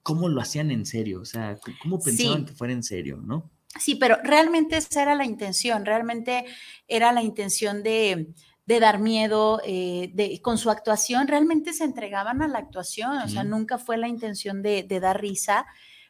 B: ¿cómo lo hacían en serio? O sea, ¿cómo pensaban que fuera en serio, no?
C: Sí, pero realmente esa era la intención, realmente era la intención de, dar miedo, eh, de, con su actuación, realmente se entregaban a la actuación, o sea, nunca fue la intención de, dar risa,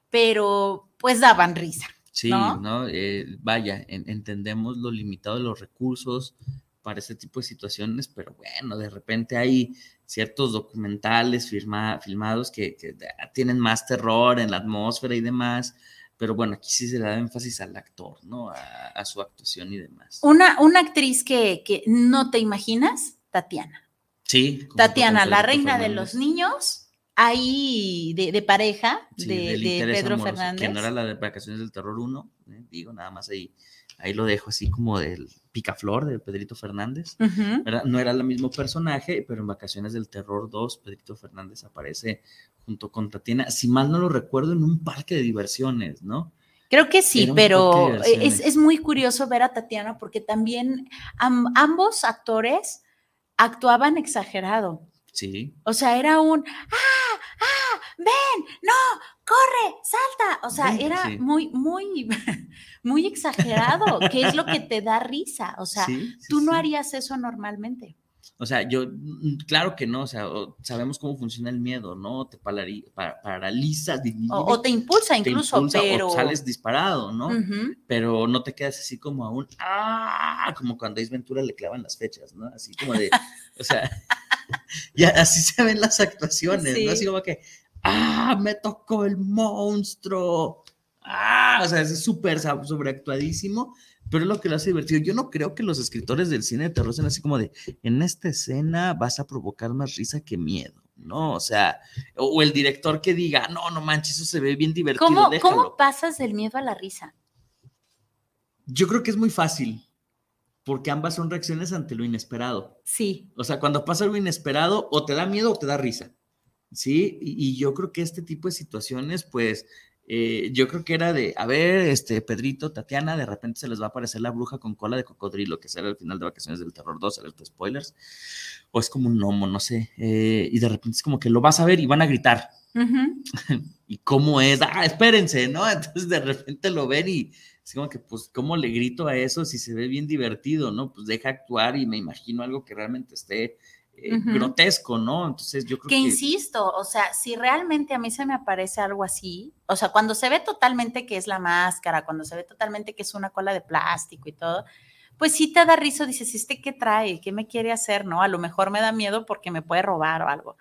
C: pero pues daban risa.
B: Sí, ¿no? Eh, vaya, entendemos lo limitado de los recursos para este tipo de situaciones, pero bueno, de repente hay ciertos documentales filmados que, que tienen más terror en la atmósfera y demás pero bueno, aquí sí se le da énfasis al actor, ¿no? A, su actuación y demás.
C: Una, una actriz que, que, no te imaginas, Tatiana.
B: Sí.
C: Tatiana, la reina de los niños, ahí de, pareja de, Pedro Fernández.
B: Que no era la de Vacaciones del Terror 1, ¿eh? digo, nada más ahí, ahí lo dejo así como del Picaflor de Pedrito Fernández. No era el mismo personaje, pero en Vacaciones del Terror 2, Pedrito Fernández aparece junto con Tatiana, si mal no lo recuerdo, en un parque de diversiones, ¿no?
C: Creo que sí, pero es, muy curioso ver a Tatiana porque también ambos actores actuaban exagerado.
B: Sí.
C: O sea, era un, ah, ah, ven, no, corre, salta. O sea, era muy, muy, muy exagerado, que es lo que te da risa. O sea, tú no harías eso normalmente.
B: O sea, yo, mm, claro que no, o sea, sabemos cómo funciona el miedo, ¿no? Te paraliza.
C: O, te impulsa incluso, pero...
B: O sales disparado, ¿no? Pero no te quedas así como aún, ¡ah! Como cuando a Ventura le clavan las fechas, ¿no? Así como de, o sea, ya así se ven las actuaciones, ¿no? Así como que, ¡ah! Me tocó el monstruo. ¡Ah! O sea, es súper sobreactuadísimo pero es lo que lo hace divertido. Yo no creo que los escritores del cine de terror sean así como de, en esta escena vas a provocar más risa que miedo, ¿no? O sea, o, el director que diga, no, no manches, eso se ve bien divertido.
C: ¿Cómo, ¿Cómo pasas del miedo a la risa?
B: Yo creo que es muy fácil, porque ambas son reacciones ante lo inesperado.
C: Sí.
B: O sea, cuando pasa algo inesperado, o te da miedo o te da risa. ¿Sí? y, yo creo que este tipo de situaciones, pues, eh, yo creo que era de, a ver, este Pedrito, Tatiana, de repente se les va a aparecer la bruja con cola de cocodrilo, que será el final de Vacaciones del Terror 2, alerta spoilers, o es como un gnomo, no sé, eh, y de repente es como que lo vas a ver y van a gritar. ¿Y cómo es? Ah, espérense, ¿no? Entonces de repente lo ven y es como que, pues, ¿cómo le grito a eso si se ve bien divertido, ¿no? Pues deja actuar y me imagino algo que realmente esté eh, grotesco, ¿no? Entonces yo creo
C: que... Que insisto, o sea, si realmente a mí se me aparece algo así, o sea, cuando se ve totalmente que es la máscara, cuando se ve totalmente que es una cola de plástico y todo, pues sí te da risa, dices, ¿este qué trae? ¿Qué me quiere hacer? ¿No? A lo mejor me da miedo porque me puede robar o algo.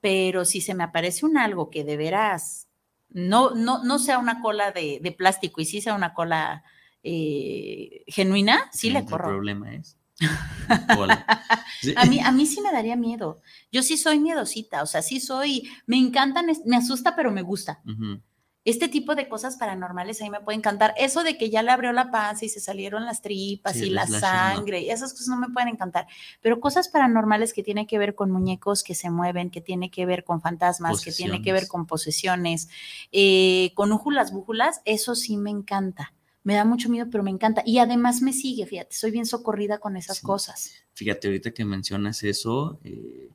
C: Pero si se me aparece un algo que de veras no, no, no sea una cola de, plástico y sí sea una cola eh, genuina, sí, le corro.
B: El problema es
C: a, mí, a mí sí me daría miedo. Yo sí soy miedosita, o sea, sí soy, me encantan, me asusta, pero me gusta. Este tipo de cosas paranormales a mí me puede encantar. Eso de que ya le abrió la panza y se salieron las tripas y la sangre, y esas cosas no me pueden encantar. Pero cosas paranormales que tienen que ver con muñecos que se mueven, que tiene que ver con fantasmas, que tiene que ver con posesiones, eh, con újulas, bújulas, eso sí me encanta me da mucho miedo, pero me encanta. Y además me sigue, fíjate, soy bien socorrida con esas cosas.
B: Fíjate, ahorita que mencionas eso, eh,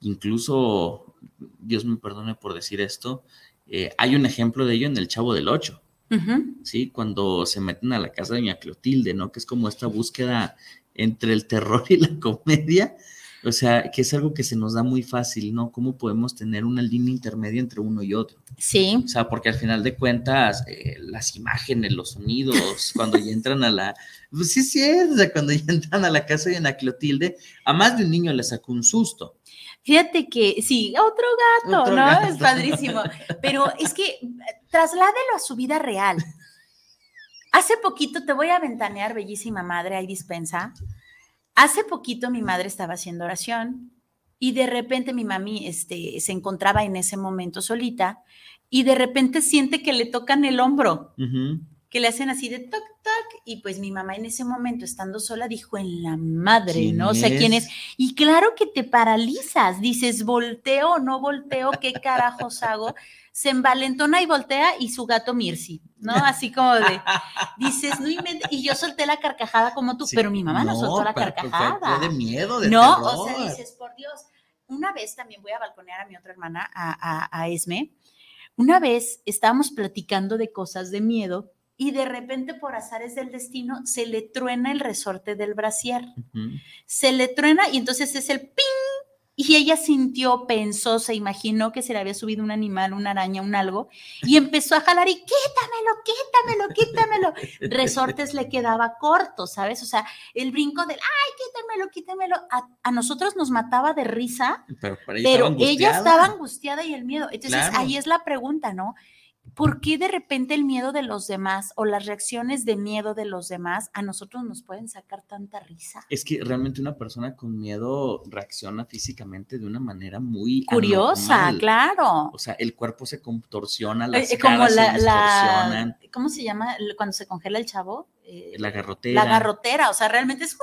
B: incluso, Dios me perdone por decir esto, eh, hay un ejemplo de ello en El Chavo del Ocho. ¿Sí? Cuando se meten a la casa de Doña Clotilde, ¿no? Que es como esta búsqueda entre el terror y la comedia. O sea, que es algo que se nos da muy fácil, ¿no? ¿Cómo podemos tener una línea intermedia entre uno y otro?
C: Sí.
B: O sea, porque al final de cuentas, eh, las imágenes, los sonidos, cuando ya entran a la. Pues sí, sí, o sea, cuando ya entran a la casa de Ana Clotilde, a más de un niño le sacó un susto.
C: Fíjate que, sí, otro gato, ¿no? Es padrísimo. Pero es que trasládelo a su vida real. Hace poquito te voy a ventanear, bellísima madre, hay dispensa. Hace poquito mi madre estaba haciendo oración y de repente mi mami este, se encontraba en ese momento solita y de repente siente que le tocan el hombro, que le hacen así de toc, tac. Y pues mi mamá en ese momento, estando sola, dijo en la madre, ¿no? O sea, ¿quién es? Y claro que te paralizas, dices, volteo no volteo, ¿qué carajos hago? Se envalentona y voltea y su gato Mirsi, ¿no? Así como de, dices, no inventes. Y yo solté la carcajada como tú, pero mi mamá no, soltó la carcajada.
B: Fue de miedo, de
C: No, o sea, dices, por Dios. Una vez también voy a balconear a mi otra hermana, a, a, a Esme. Una vez estábamos platicando de cosas de miedo y de repente por azares del destino se le truena el resorte del brasier. Se le truena y entonces es el ping y ella sintió, pensó, se imaginó que se le había subido un animal, una araña, un algo, y empezó a jalar y quítamelo, quítamelo, quítamelo. Resortes le quedaba corto, ¿sabes? O sea, el brinco del, ay, quítamelo, quítamelo, a, nosotros nos mataba de risa, pero, ella estaba angustiada y el miedo. Entonces ahí es la pregunta, ¿no? ¿Por qué de repente el miedo de los demás o las reacciones de miedo de los demás a nosotros nos pueden sacar tanta risa?
B: Es que realmente una persona con miedo reacciona físicamente de una manera muy
C: curiosa, claro.
B: O sea, el cuerpo se contorsiona, las eh, como la,
C: ¿cómo se llama cuando se congela el chavo?
B: Eh, la garrotera.
C: La garrotera, o sea, realmente es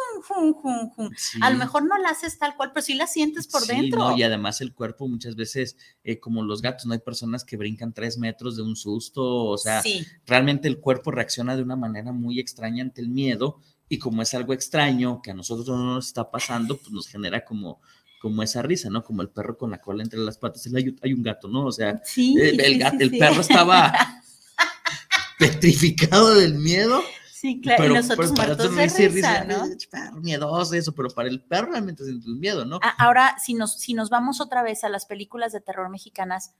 C: A lo mejor no la haces tal cual, pero sí la sientes por sí, dentro.
B: y además el cuerpo muchas veces, eh, como los gatos, no hay personas que brincan tres metros de un susto, o sea, realmente el cuerpo reacciona de una manera muy extraña ante el miedo y como es algo extraño que a nosotros no nos está pasando, pues nos genera como como esa risa, ¿no? Como el perro con la cola entre las patas, hay un gato, ¿no? O sea, el, el perro estaba petrificado del miedo
C: Sí, claro, y nosotros pues, muertos de risa, ¿no?
B: Miedoso eso, pero para el perro realmente es un miedo, ¿no?
C: Ahora, si nos, si nos vamos otra vez a las películas de terror mexicanas,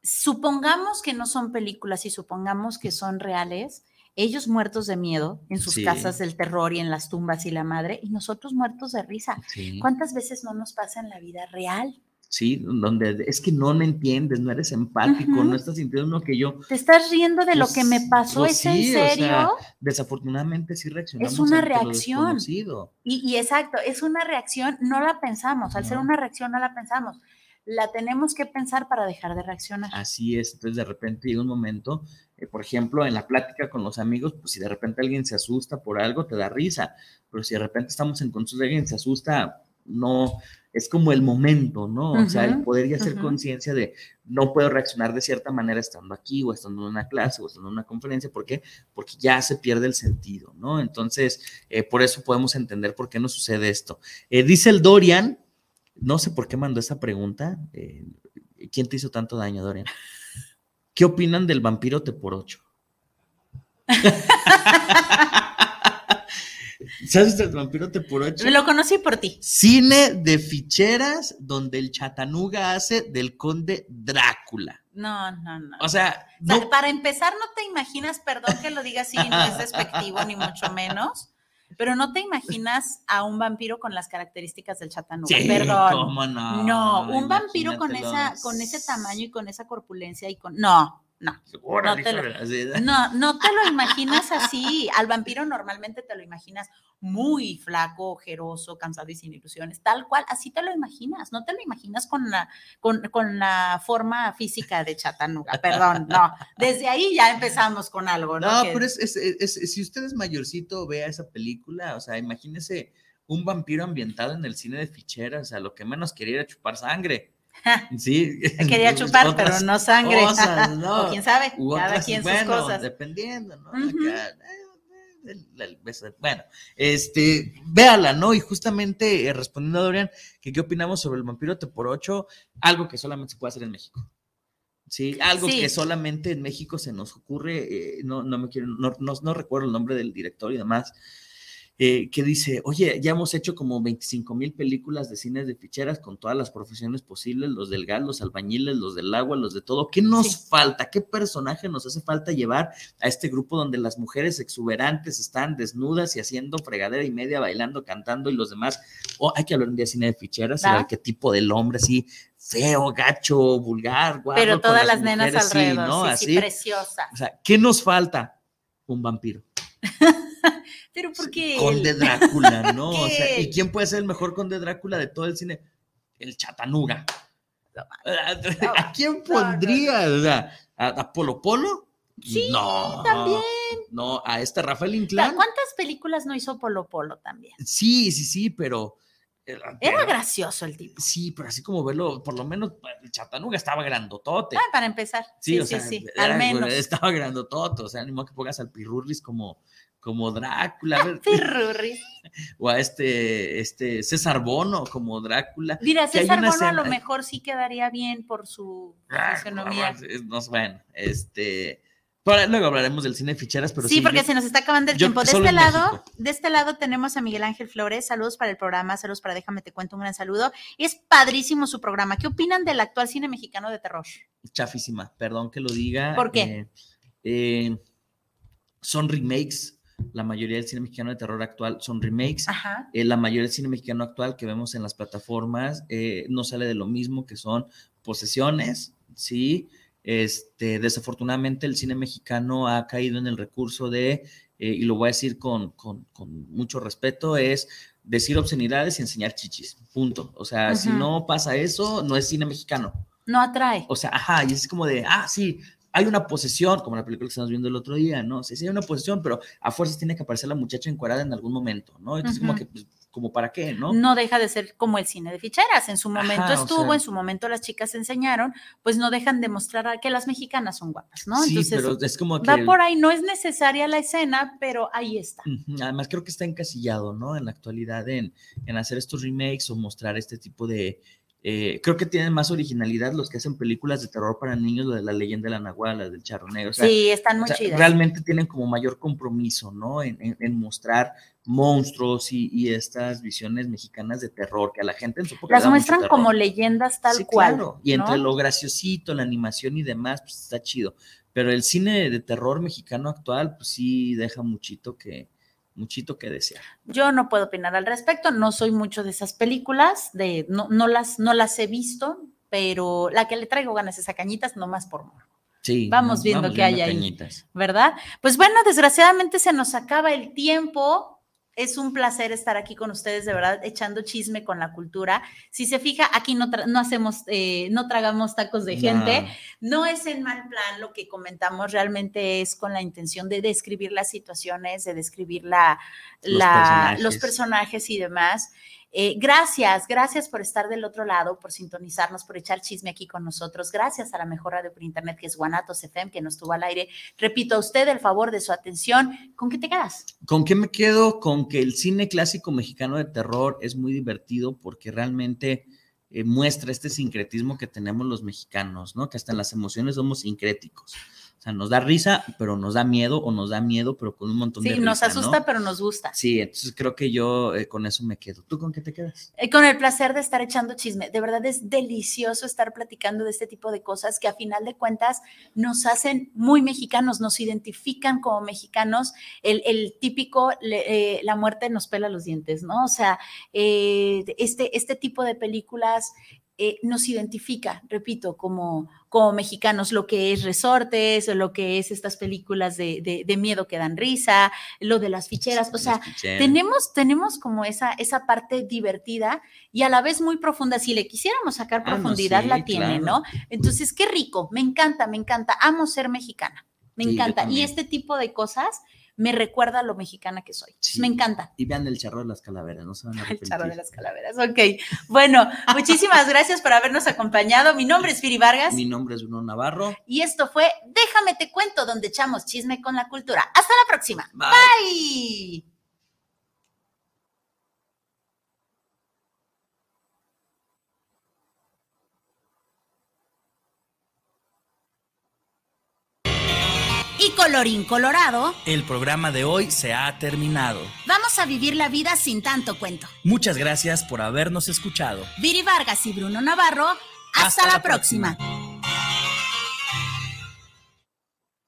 C: supongamos que no son películas y supongamos que son reales, ellos muertos de miedo en sus casas del terror y en las tumbas y la madre, y nosotros muertos de risa. ¿Cuántas veces no nos pasa en la vida real?
B: ¿Sí? Donde es que no me entiendes, no eres empático, no estás sintiendo lo que yo...
C: Te estás riendo de lo que me pasó, pues ¿es en serio?
B: desafortunadamente sí reaccionamos.
C: Es una reacción. Y, y, exacto, es una reacción, no la pensamos, al ser una reacción no la pensamos, la tenemos que pensar para dejar de reaccionar.
B: Así es, entonces de repente llega un momento, eh, por ejemplo, en la plática con los amigos, pues si de repente alguien se asusta por algo, te da risa, pero si de repente estamos en consulta y alguien se asusta, no, es como el momento, ¿no? o sea, el poder ya hacer conciencia de no puedo reaccionar de cierta manera estando aquí o estando en una clase o estando en una conferencia, ¿por qué? Porque ya se pierde el sentido, ¿no? Entonces, eh, por eso podemos entender por qué no sucede esto. Eh, dice el Dorian, no sé por qué mandó esa pregunta, eh, ¿quién te hizo tanto daño, Dorian? ¿Qué opinan del vampiro te por ocho? ¿Sabes el vampiro te por ocho?
C: Lo conocí por ti.
B: Cine de ficheras donde el Chatanuga hace del conde Drácula.
C: No, no, no.
B: O sea,
C: para empezar, no te imaginas, perdón que lo diga así, no es despectivo ni mucho menos, pero no te imaginas a un vampiro con las características del Chatanuga.
B: Sí,
C: perdón.
B: ¿cómo no?
C: No, un vampiro con esa, con ese tamaño y con esa corpulencia y con. No. No, no te, lo, no, no te lo imaginas así. Al vampiro normalmente te lo imaginas muy flaco, ojeroso, cansado y sin ilusiones, tal cual, así te lo imaginas, no te lo imaginas con la, con, con la forma física de Chatanuga, perdón, no, desde ahí ya empezamos con algo, ¿no?
B: No, pero es, es, es, si usted es mayorcito, vea esa película, o sea, imagínese un vampiro ambientado en el cine de ficheras, o sea, lo que menos quería era chupar sangre. Sí.
C: Quería chupar, pero no sangre. o quién sabe, cada quien sus cosas.
B: Dependiendo, ¿no? bueno, este, véala, ¿no? Y justamente eh, respondiendo a Dorian, que qué opinamos sobre el vampiro te por ocho, algo que solamente se puede hacer en México. Sí, algo que solamente en México se nos ocurre, eh, no, no me quiero, no, no, recuerdo el nombre del director y demás, eh, que dice, oye, ya hemos hecho como 25 mil películas de cines de ficheras con todas las profesiones posibles, los del gas, los albañiles, los del agua, los de todo. ¿Qué nos falta? ¿Qué personaje nos hace falta llevar a este grupo donde las mujeres exuberantes están desnudas y haciendo fregadera y media, bailando, cantando y los demás? O hay que hablar un día de cine de ficheras, qué tipo del hombre así feo, gacho, vulgar, guapo.
C: Pero todas las, nenas alrededor, ¿no? así, preciosa.
B: O sea, ¿qué nos falta? Un vampiro.
C: Pero porque.
B: Conde Drácula, ¿no? O sea, ¿y quién puede ser el mejor Conde Drácula de todo el cine? El Chatanuga. ¿A quién pondría? o sea, ¿a, Polo Polo?
C: Sí, no, también.
B: No, a este Rafael Inclán.
C: ¿Cuántas películas no hizo Polo Polo también?
B: Sí, sí, sí, pero
C: era, gracioso el tipo.
B: Sí, pero así como verlo, por lo menos el Chatanuga estaba grandotote.
C: Ah, para empezar. Sí, sí, sí, al menos.
B: Estaba grandotote, o sea, ni modo que pongas al Pirurris como, como Drácula.
C: Pirurris.
B: O a este, este César Bono como Drácula.
C: Mira, César Bono a lo mejor sí quedaría bien por su
B: ah, fisonomía. No, bueno, este luego hablaremos del cine ficheras, pero
C: sí. porque se nos está acabando el tiempo. De este lado, de este lado tenemos a Miguel Ángel Flores. Saludos para el programa, saludos para Déjame te cuento un gran saludo. Es padrísimo su programa. ¿Qué opinan del actual cine mexicano de terror?
B: Chafísima, perdón que lo diga.
C: ¿Por qué?
B: Eh, eh, son remakes. La mayoría del cine mexicano de terror actual son remakes. Eh, la mayoría del cine mexicano actual que vemos en las plataformas no sale de lo mismo que son posesiones, ¿sí? Este, desafortunadamente el cine mexicano ha caído en el recurso de, eh, y lo voy a decir con, mucho respeto, es decir obscenidades y enseñar chichis, punto. O sea, si no pasa eso, no es cine mexicano.
C: No atrae.
B: O sea, ajá, y es como de, ah, sí, hay una posesión, como la película que estamos viendo el otro día, ¿no? Sí, sí hay una posesión, pero a fuerzas tiene que aparecer la muchacha encuadrada en algún momento, ¿no? Entonces, como que, pues, como para qué, ¿no?
C: No deja de ser como el cine de ficheras. En su momento estuvo, en su momento las chicas enseñaron, pues no dejan de mostrar que las mexicanas son guapas, ¿no?
B: Sí, pero es como que.
C: Va por ahí, no es necesaria la escena, pero ahí está.
B: Además, creo que está encasillado, ¿no? En la actualidad en, en hacer estos remakes o mostrar este tipo de eh, creo que tienen más originalidad los que hacen películas de terror para niños, de la leyenda de la Nahuala, del Charro Negro.
C: sí, están muy chidas.
B: Realmente tienen como mayor compromiso, ¿no? En, mostrar monstruos y, estas visiones mexicanas de terror que a la gente en su
C: Las muestran como leyendas tal cual. Claro.
B: Y entre lo graciosito, la animación y demás, pues está chido. Pero el cine de terror mexicano actual, pues sí deja muchito que, muchito que desear.
C: Yo no puedo opinar al respecto, no soy mucho de esas películas, de, no, no, las, no las he visto, pero la que le traigo ganas es a Cañitas, nomás por morbo.
B: Sí,
C: vamos viendo qué hay ahí, ¿verdad? Pues bueno, desgraciadamente se nos acaba el tiempo. Es un placer estar aquí con ustedes, de verdad, echando chisme con la cultura. Si se fija, aquí no, no hacemos, eh, no tragamos tacos de gente. No. es en mal plan lo que comentamos, realmente es con la intención de describir las situaciones, de describir la, los personajes y demás. Eh, gracias, gracias por estar del otro lado, por sintonizarnos, por echar chisme aquí con nosotros. Gracias a la mejor radio por internet que es Guanatos FM, que nos tuvo al aire. Repito a usted el favor de su atención. ¿Con qué te quedas?
B: ¿Con qué me quedo? Con que el cine clásico mexicano de terror es muy divertido porque realmente eh, muestra este sincretismo que tenemos los mexicanos, ¿no? Que hasta en las emociones somos sincréticos. O sea, nos da risa, pero nos da miedo, o nos da miedo, pero con un montón de risa.
C: Sí, nos asusta, pero nos gusta.
B: Sí, entonces creo que yo eh, con eso me quedo. ¿Tú con qué te quedas?
C: Eh, con el placer de estar echando chisme. De verdad es delicioso estar platicando de este tipo de cosas que a final de cuentas nos hacen muy mexicanos, nos identifican como mexicanos. El, típico, eh, la muerte nos pela los dientes, ¿no? O sea, este, este tipo de películas eh, nos identifica, repito, como, como mexicanos, lo que es resortes, lo que es estas películas de, miedo que dan risa, lo de las ficheras, o sea, tenemos, tenemos como esa, esa parte divertida y a la vez muy profunda. Si le quisiéramos sacar ah, profundidad, la tiene, ¿no? Entonces, qué rico, me encanta, me encanta, amo ser mexicana, me encanta. Y este tipo de cosas me recuerda a lo mexicana que soy. Me encanta.
B: Y vean el charro de las calaveras, no se van a
C: El charro de las calaveras, ok. Bueno, muchísimas gracias por habernos acompañado. Mi nombre es Firi Vargas.
B: Mi nombre es Bruno Navarro.
C: Y esto fue Déjame te cuento, donde echamos chisme con la cultura. Hasta la próxima. Bye. Y colorín colorado.
B: El programa de hoy se ha terminado.
C: Vamos a vivir la vida sin tanto cuento.
B: Muchas gracias por habernos escuchado.
C: Viri Vargas y Bruno Navarro. Hasta, la, próxima.